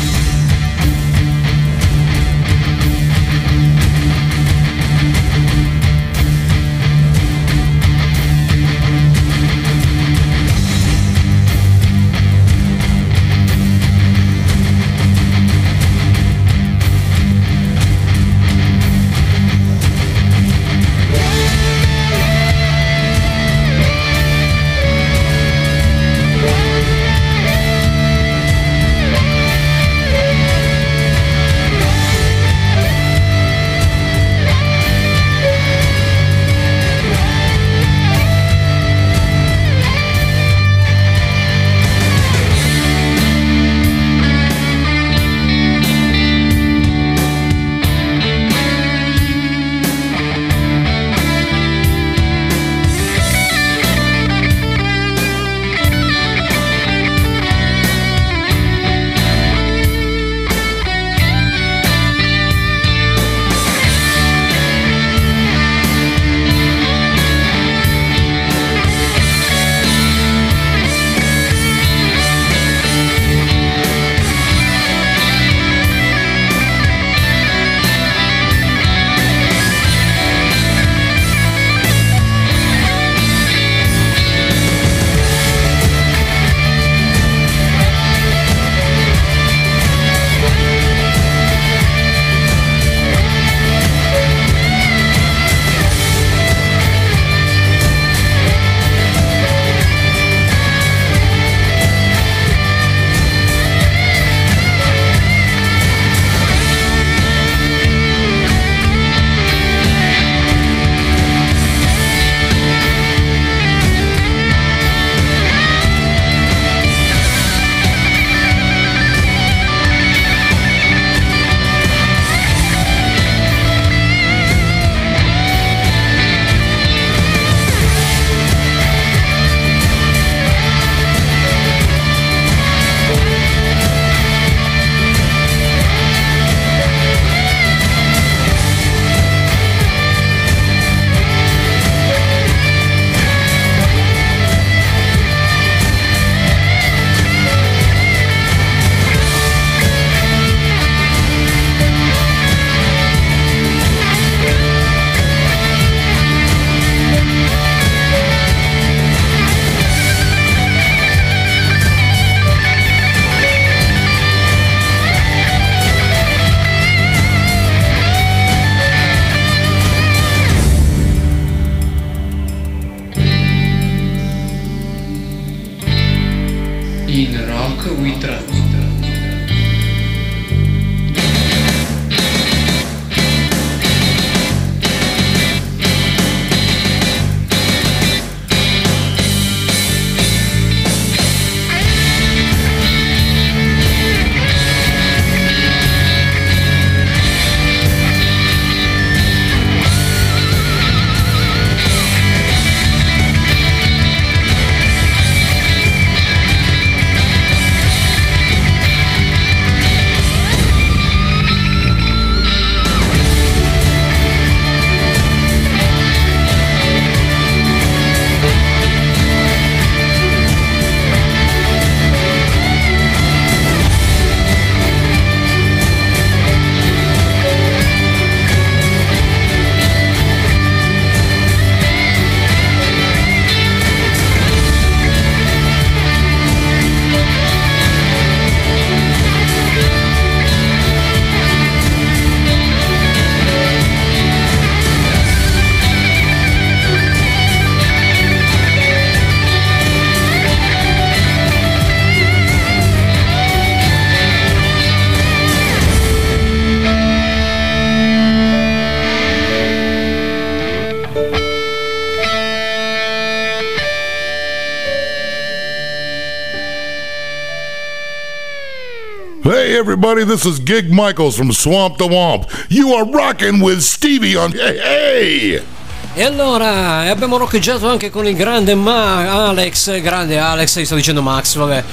Everybody, this is Gig Michaels from Swamp the Womp. You are rocking with Stevie on Hey Hey! E allora, abbiamo roccheggiato anche con il grande Ma Alex, grande Alex, sto dicendo Max, vabbè.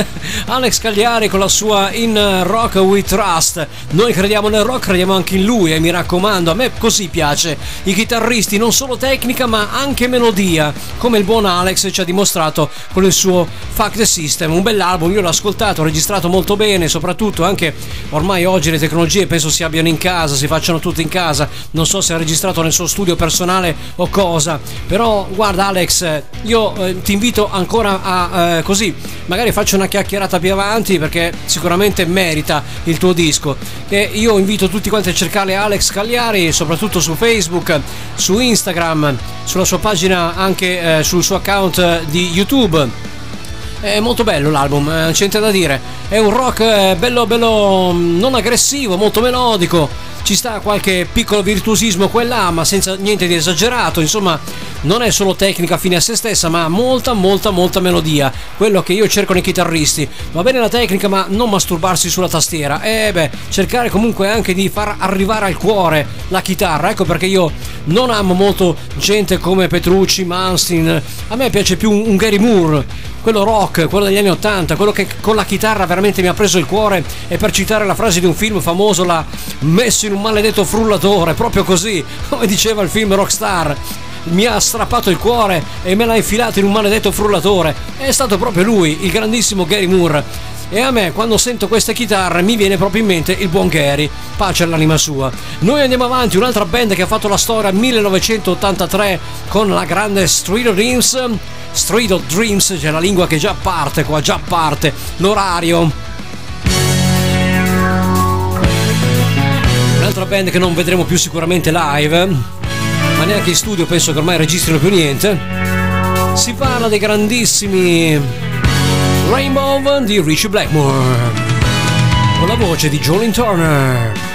Alex Cagliari con la sua In Rock We Trust. Noi crediamo nel rock, crediamo anche in lui e mi raccomando, a me così piace. I chitarristi non solo tecnica ma anche melodia, come il buon Alex ci ha dimostrato con il suo Fuck the System. Un bell'album, io l'ho ascoltato, ho registrato molto bene, soprattutto anche ormai oggi le tecnologie penso si abbiano in casa, si facciano tutte in casa. Non so se ha registrato nel suo studio personale o cosa. Però guarda Alex, io eh, ti invito ancora a eh, così, magari faccio una chiacchierata più avanti perché sicuramente merita il tuo disco. E io invito tutti quanti a cercare Alex Cagliari, soprattutto su Facebook, su Instagram, sulla sua pagina anche eh, sul suo account di YouTube. È molto bello l'album, eh, c'è niente da dire. È un rock eh, bello, bello mm, non aggressivo, molto melodico. Ci sta qualche piccolo virtuosismo qua e là, ma senza niente di esagerato. Insomma, non è solo tecnica fine a se stessa, ma molta, molta, molta melodia. Quello che io cerco nei chitarristi. Va bene la tecnica, ma non masturbarsi sulla tastiera. E beh, cercare comunque anche di far arrivare al cuore la chitarra. Ecco perché io non amo molto gente come Petrucci, Manstein. A me piace più un Gary Moore quello rock, quello degli anni 80, quello che con la chitarra veramente mi ha preso il cuore e per citare la frase di un film famoso l'ha messo in un maledetto frullatore, proprio così, come diceva il film Rockstar. Mi ha strappato il cuore e me l'ha infilato in un maledetto frullatore. È stato proprio lui, il grandissimo Gary Moore. E a me, quando sento queste chitarre, mi viene proprio in mente il buon Gary. Pace all'anima sua. Noi andiamo avanti, un'altra band che ha fatto la storia 1983 con la grande Street of Dreams. Street of Dreams, c'è la lingua che già parte qua, già parte. L'orario. Un'altra band che non vedremo più sicuramente live, ma neanche in studio penso che ormai registrino più niente. Si parla dei grandissimi Rainbow di Richie Blackmore, con la voce di Jolene Turner.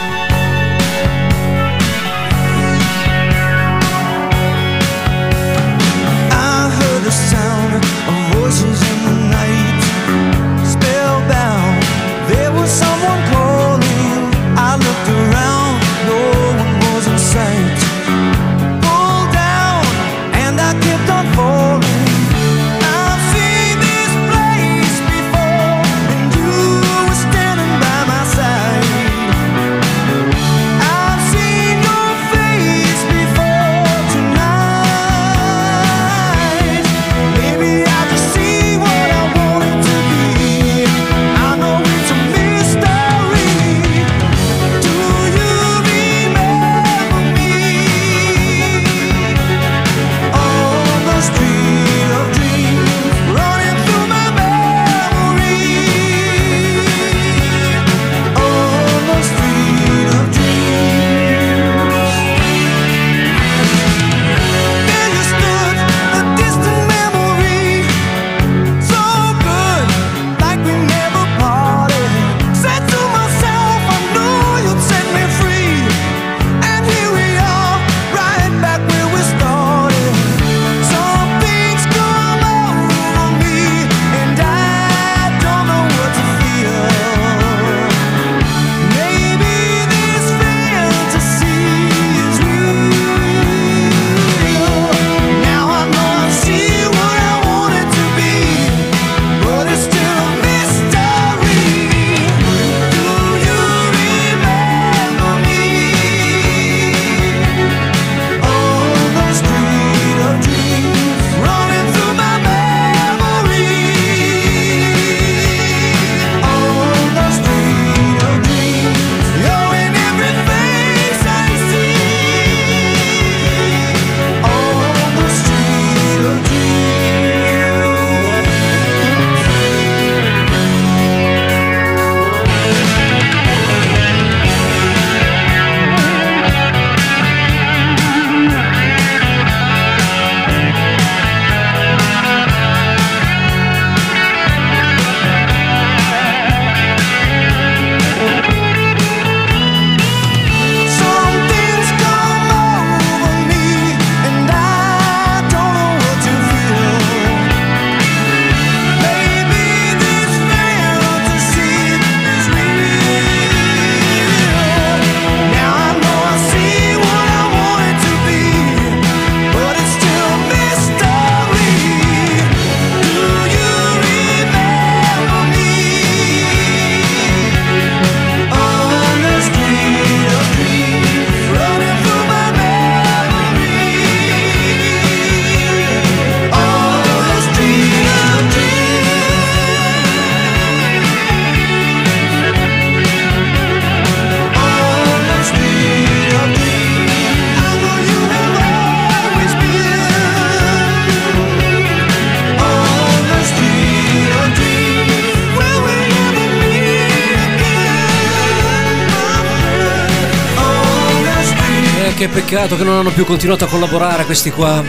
peccato che non hanno più continuato a collaborare questi qua.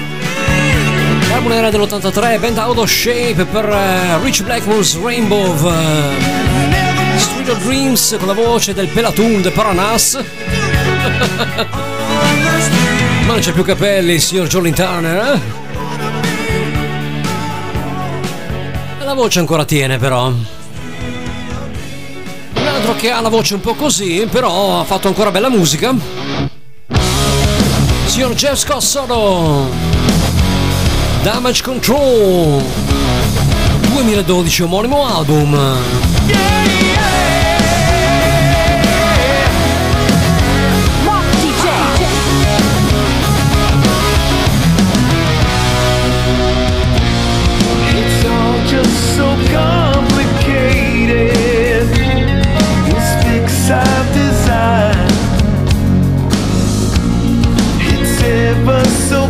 L'album era dell'83, band out of shape per uh, Rich Blackmore's Rainbow. Uh, eh, Studio Dreams con la voce del Pelatun de Paranas. Ma non c'è più capelli, signor Jolin Turner. Eh? La voce ancora tiene però Un altro che ha la voce un po' così, però ha fatto ancora bella musica signor Jeff Scossaro Damage Control. 2012 omonimo album. passou.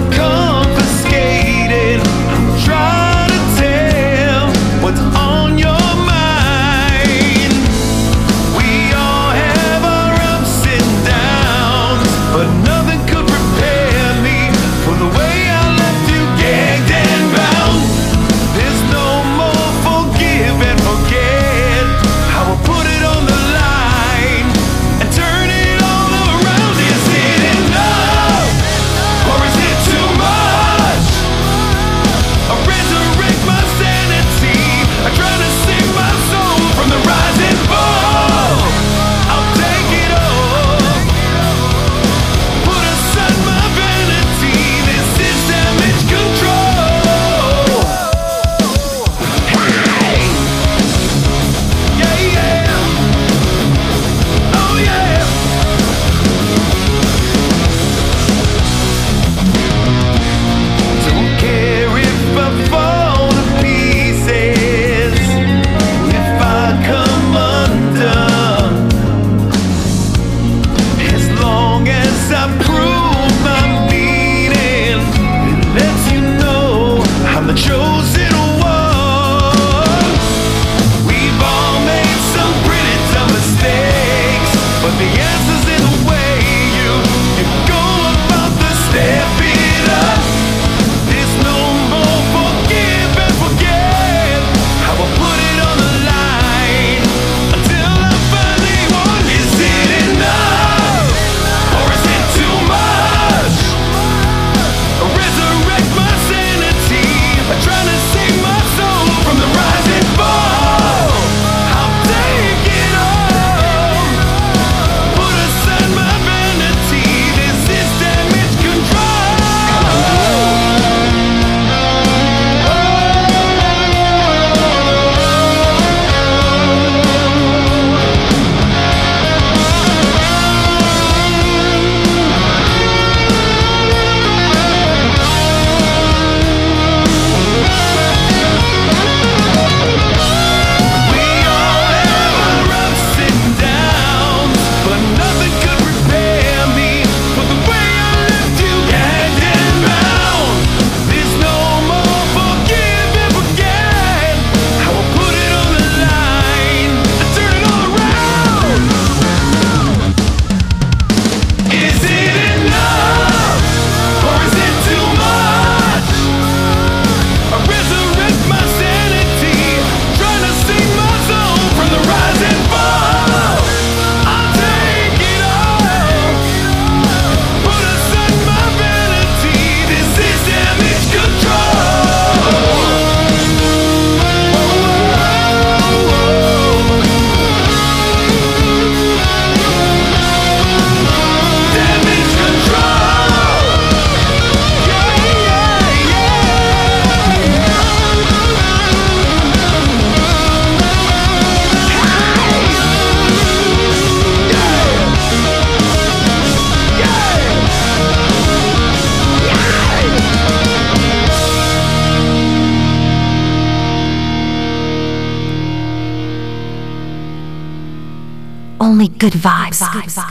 vibes. vibes.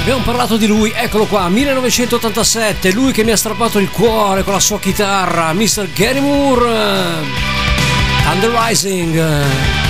Abbiamo parlato di lui, eccolo qua, 1987, lui che mi ha strappato il cuore con la sua chitarra, Mr. Gary Moore, Under Rising.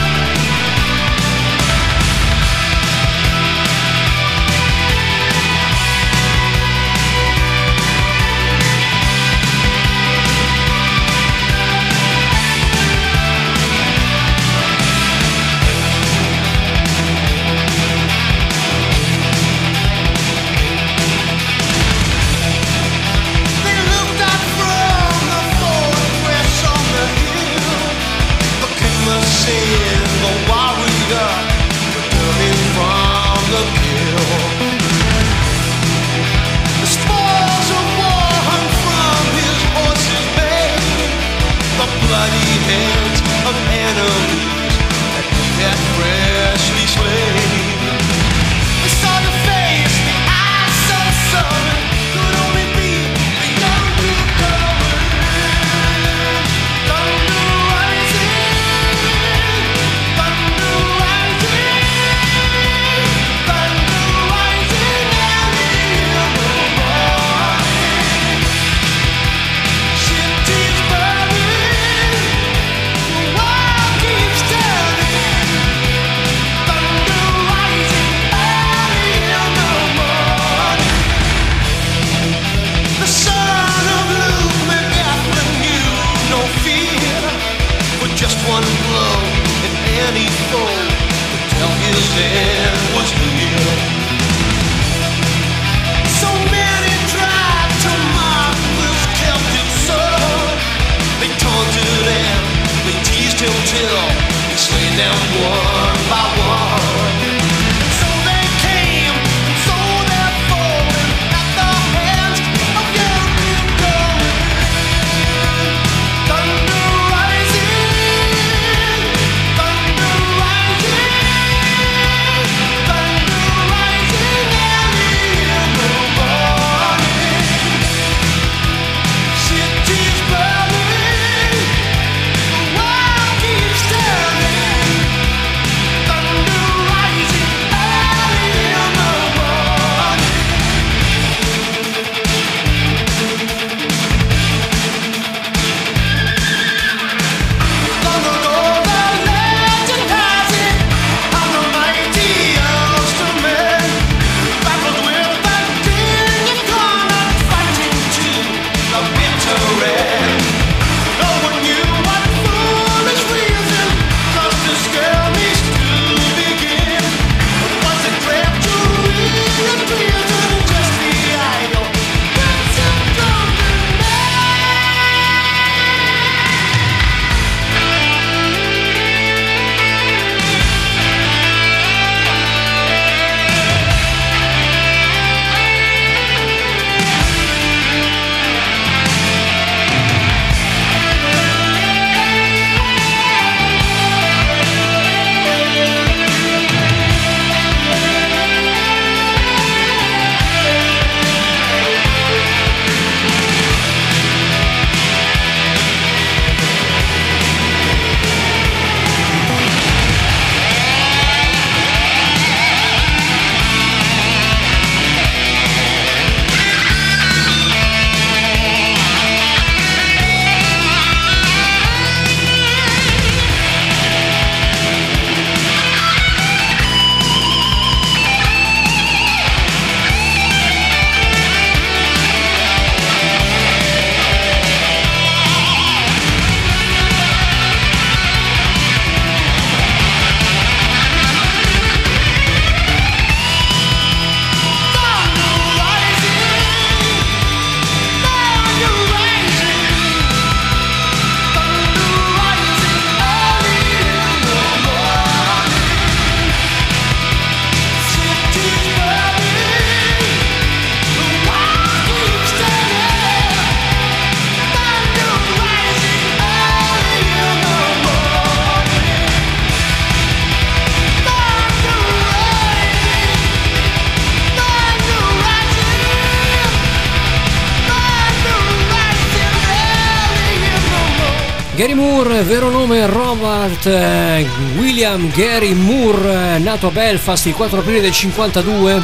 Vero nome Robert eh, William Gary Moore, eh, nato a Belfast il 4 aprile del 52,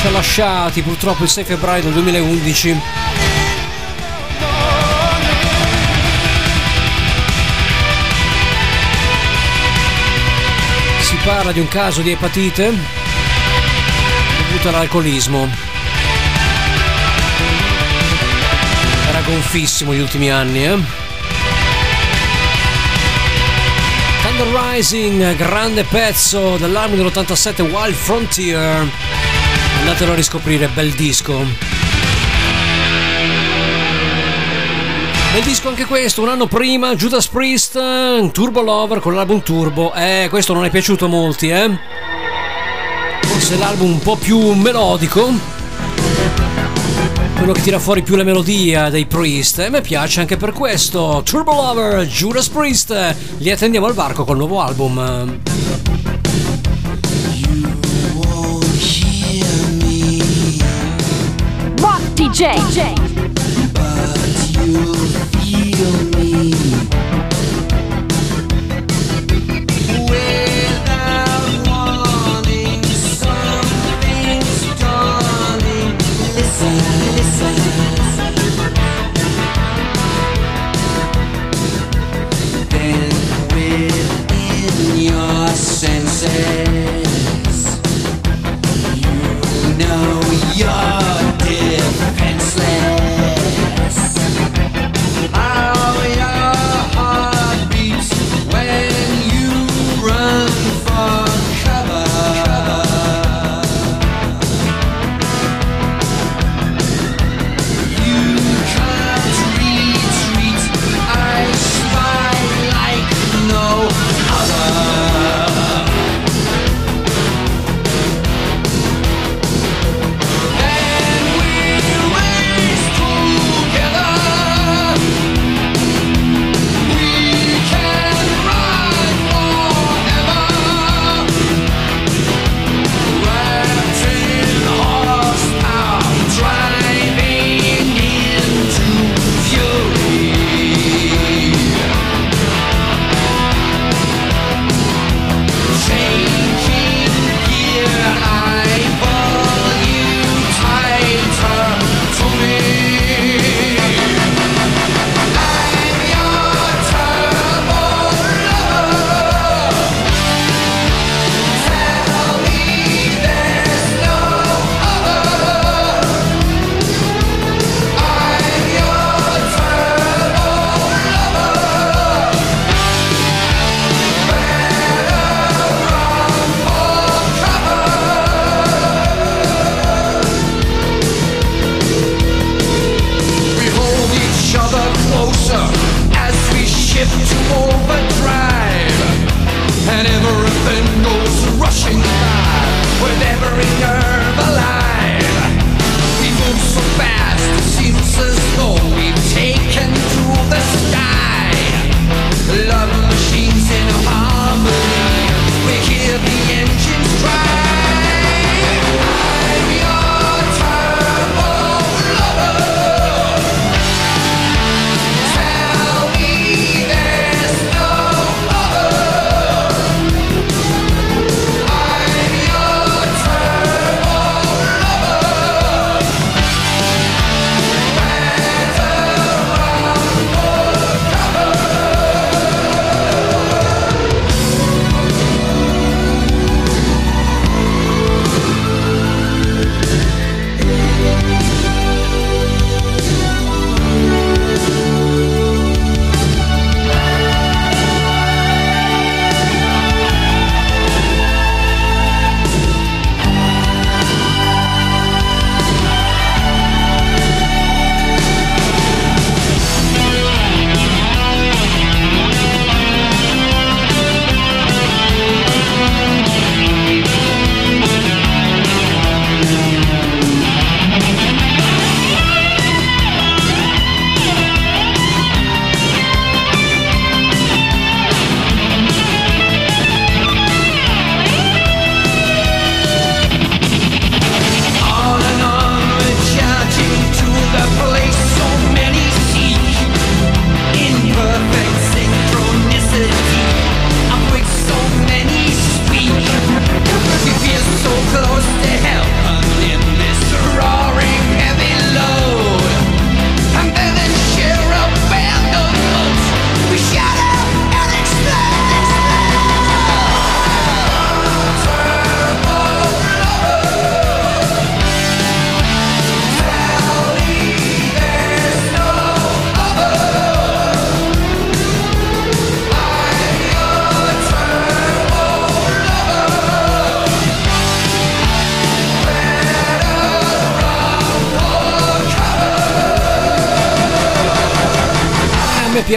ci ha lasciati purtroppo il 6 febbraio del 2011. Si parla di un caso di epatite dovuto all'alcolismo. Era gonfissimo gli ultimi anni, eh? Rising, grande pezzo dell'album dell'87 Wild Frontier. Andatelo a riscoprire, bel disco. Bel disco anche questo, un anno prima, Judas Priest, Turbo Lover con l'album Turbo. Eh, questo non è piaciuto a molti, eh? Forse l'album un po' più melodico. Quello che tira fuori più la melodia dei Priest. E mi piace anche per questo. Turbo Lover, Judas Priest. Li attendiamo al varco col nuovo album. Rock DJ. Senses,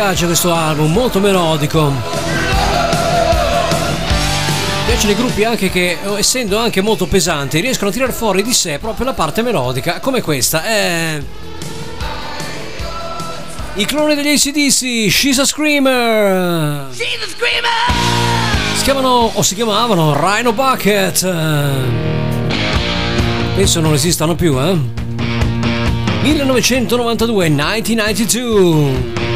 piace questo album, molto melodico. Piacciono i gruppi anche che, eh, essendo anche molto pesanti, riescono a tirare fuori di sé proprio la parte melodica, come questa. Eh... I cloni degli ACDC, She's a Screamer! She's a Screamer! Si chiamano, o si chiamavano, Rhino Bucket. Penso non esistano più, eh? 1992, 1992.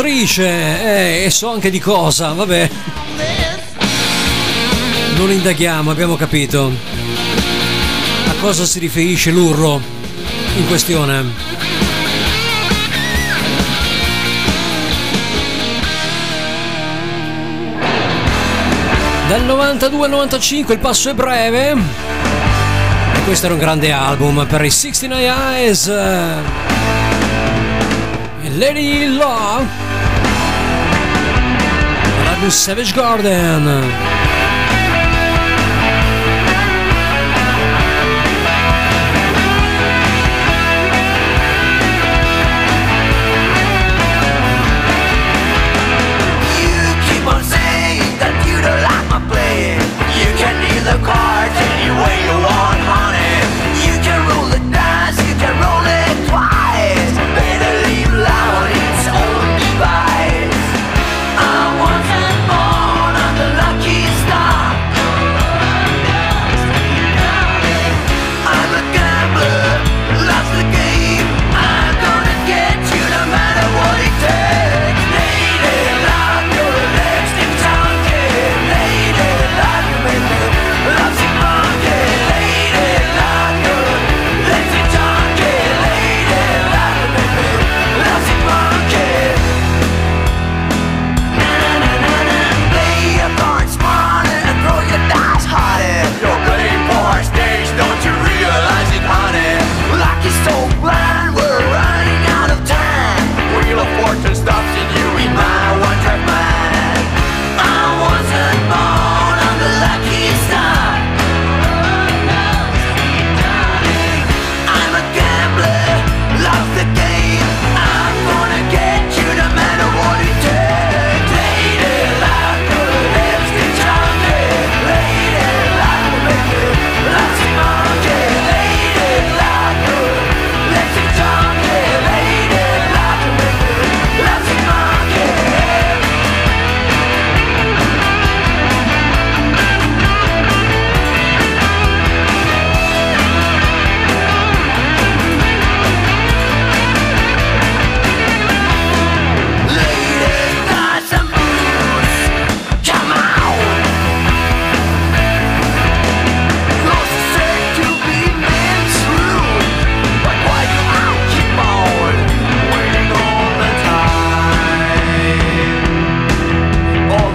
produttrice eh, e so anche di cosa, vabbè. Non indaghiamo, abbiamo capito. A cosa si riferisce l'urro in questione? Dal 92 al 95 il passo è breve. E questo era un grande album per i 69 Eyes. Lady Law. do Savage Garden. You keep on saying that you don't like my. You can the cards any way you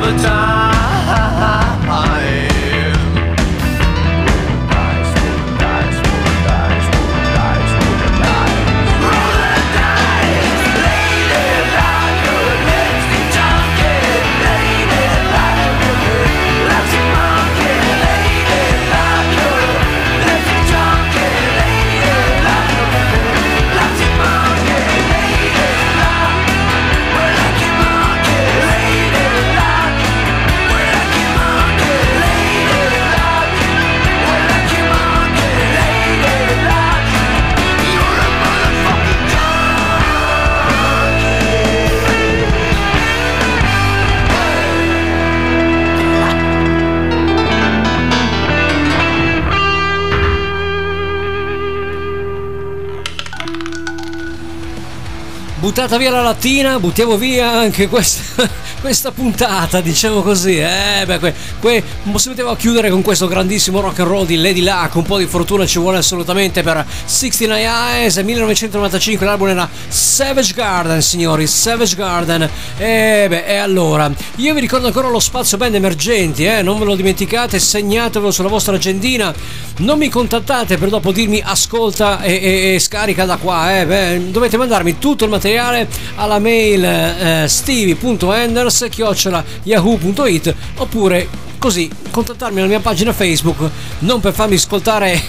the time. Buttata via la lattina, buttiamo via anche questa, questa puntata, diciamo così. Eh, beh, que, que, si poteva chiudere con questo grandissimo rock and roll di Lady Luck. Un po' di fortuna ci vuole assolutamente per 69 Eyes. 1995 l'album era Savage Garden, signori. Savage Garden. E beh, e allora, io vi ricordo ancora lo spazio band emergenti, eh, non ve lo dimenticate, segnatevelo sulla vostra agendina. Non mi contattate per dopo dirmi ascolta e, e, e scarica da qua, eh, beh, dovete mandarmi tutto il materiale alla mail eh, stevie.enders yahoo.it oppure così contattarmi alla mia pagina Facebook. Non per farmi ascoltare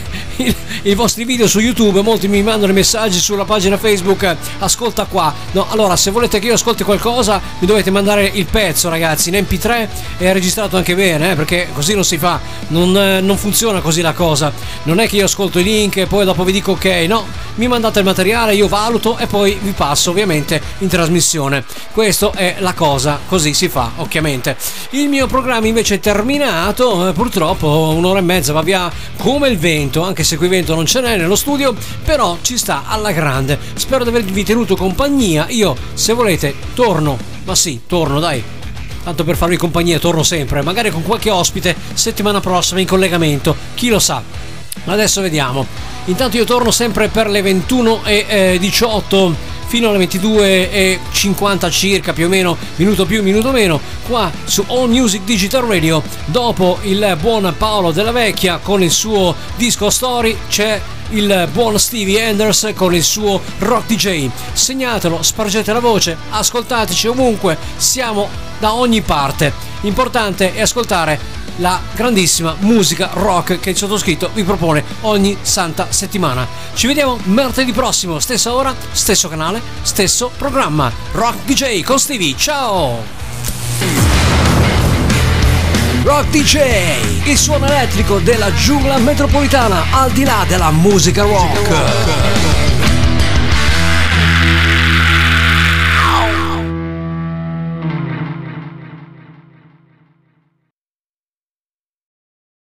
i vostri video su YouTube molti mi mandano i messaggi sulla pagina Facebook ascolta qua. No allora se volete che io ascolti qualcosa mi dovete mandare il pezzo ragazzi in mp3 è registrato anche bene eh, perché così non si fa. Non, eh, non funziona così la cosa. Non è che io ascolto i link e poi dopo vi dico ok no. Mi mandate il materiale io valuto e poi vi passo ovviamente in trasmissione. Questo è la cosa così si fa ovviamente il mio programma invece è terminato eh, purtroppo un'ora e mezza va via come il vento anche se qui vento non ce n'è nello studio però ci sta alla grande. Spero di avervi tenuto compagnia. Io se volete torno. Ma sì torno dai. Tanto per farvi compagnia torno sempre magari con qualche ospite settimana prossima in collegamento. Chi lo sa. Adesso vediamo. Intanto io torno sempre per le 21 e eh, 18 fino alle 22 e 50 circa più o meno minuto più minuto meno qua su All Music Digital Radio. Dopo il buon Paolo della Vecchia con il suo disco story c'è il buon Stevie Anders con il suo Rock DJ segnatelo spargete la voce ascoltateci ovunque siamo da ogni parte. Importante è ascoltare la grandissima musica rock che il sottoscritto vi propone ogni santa settimana. Ci vediamo martedì prossimo, stessa ora, stesso canale, stesso programma. Rock DJ con Stevie, ciao! Rock DJ, il suono elettrico della giungla metropolitana al di là della musica rock.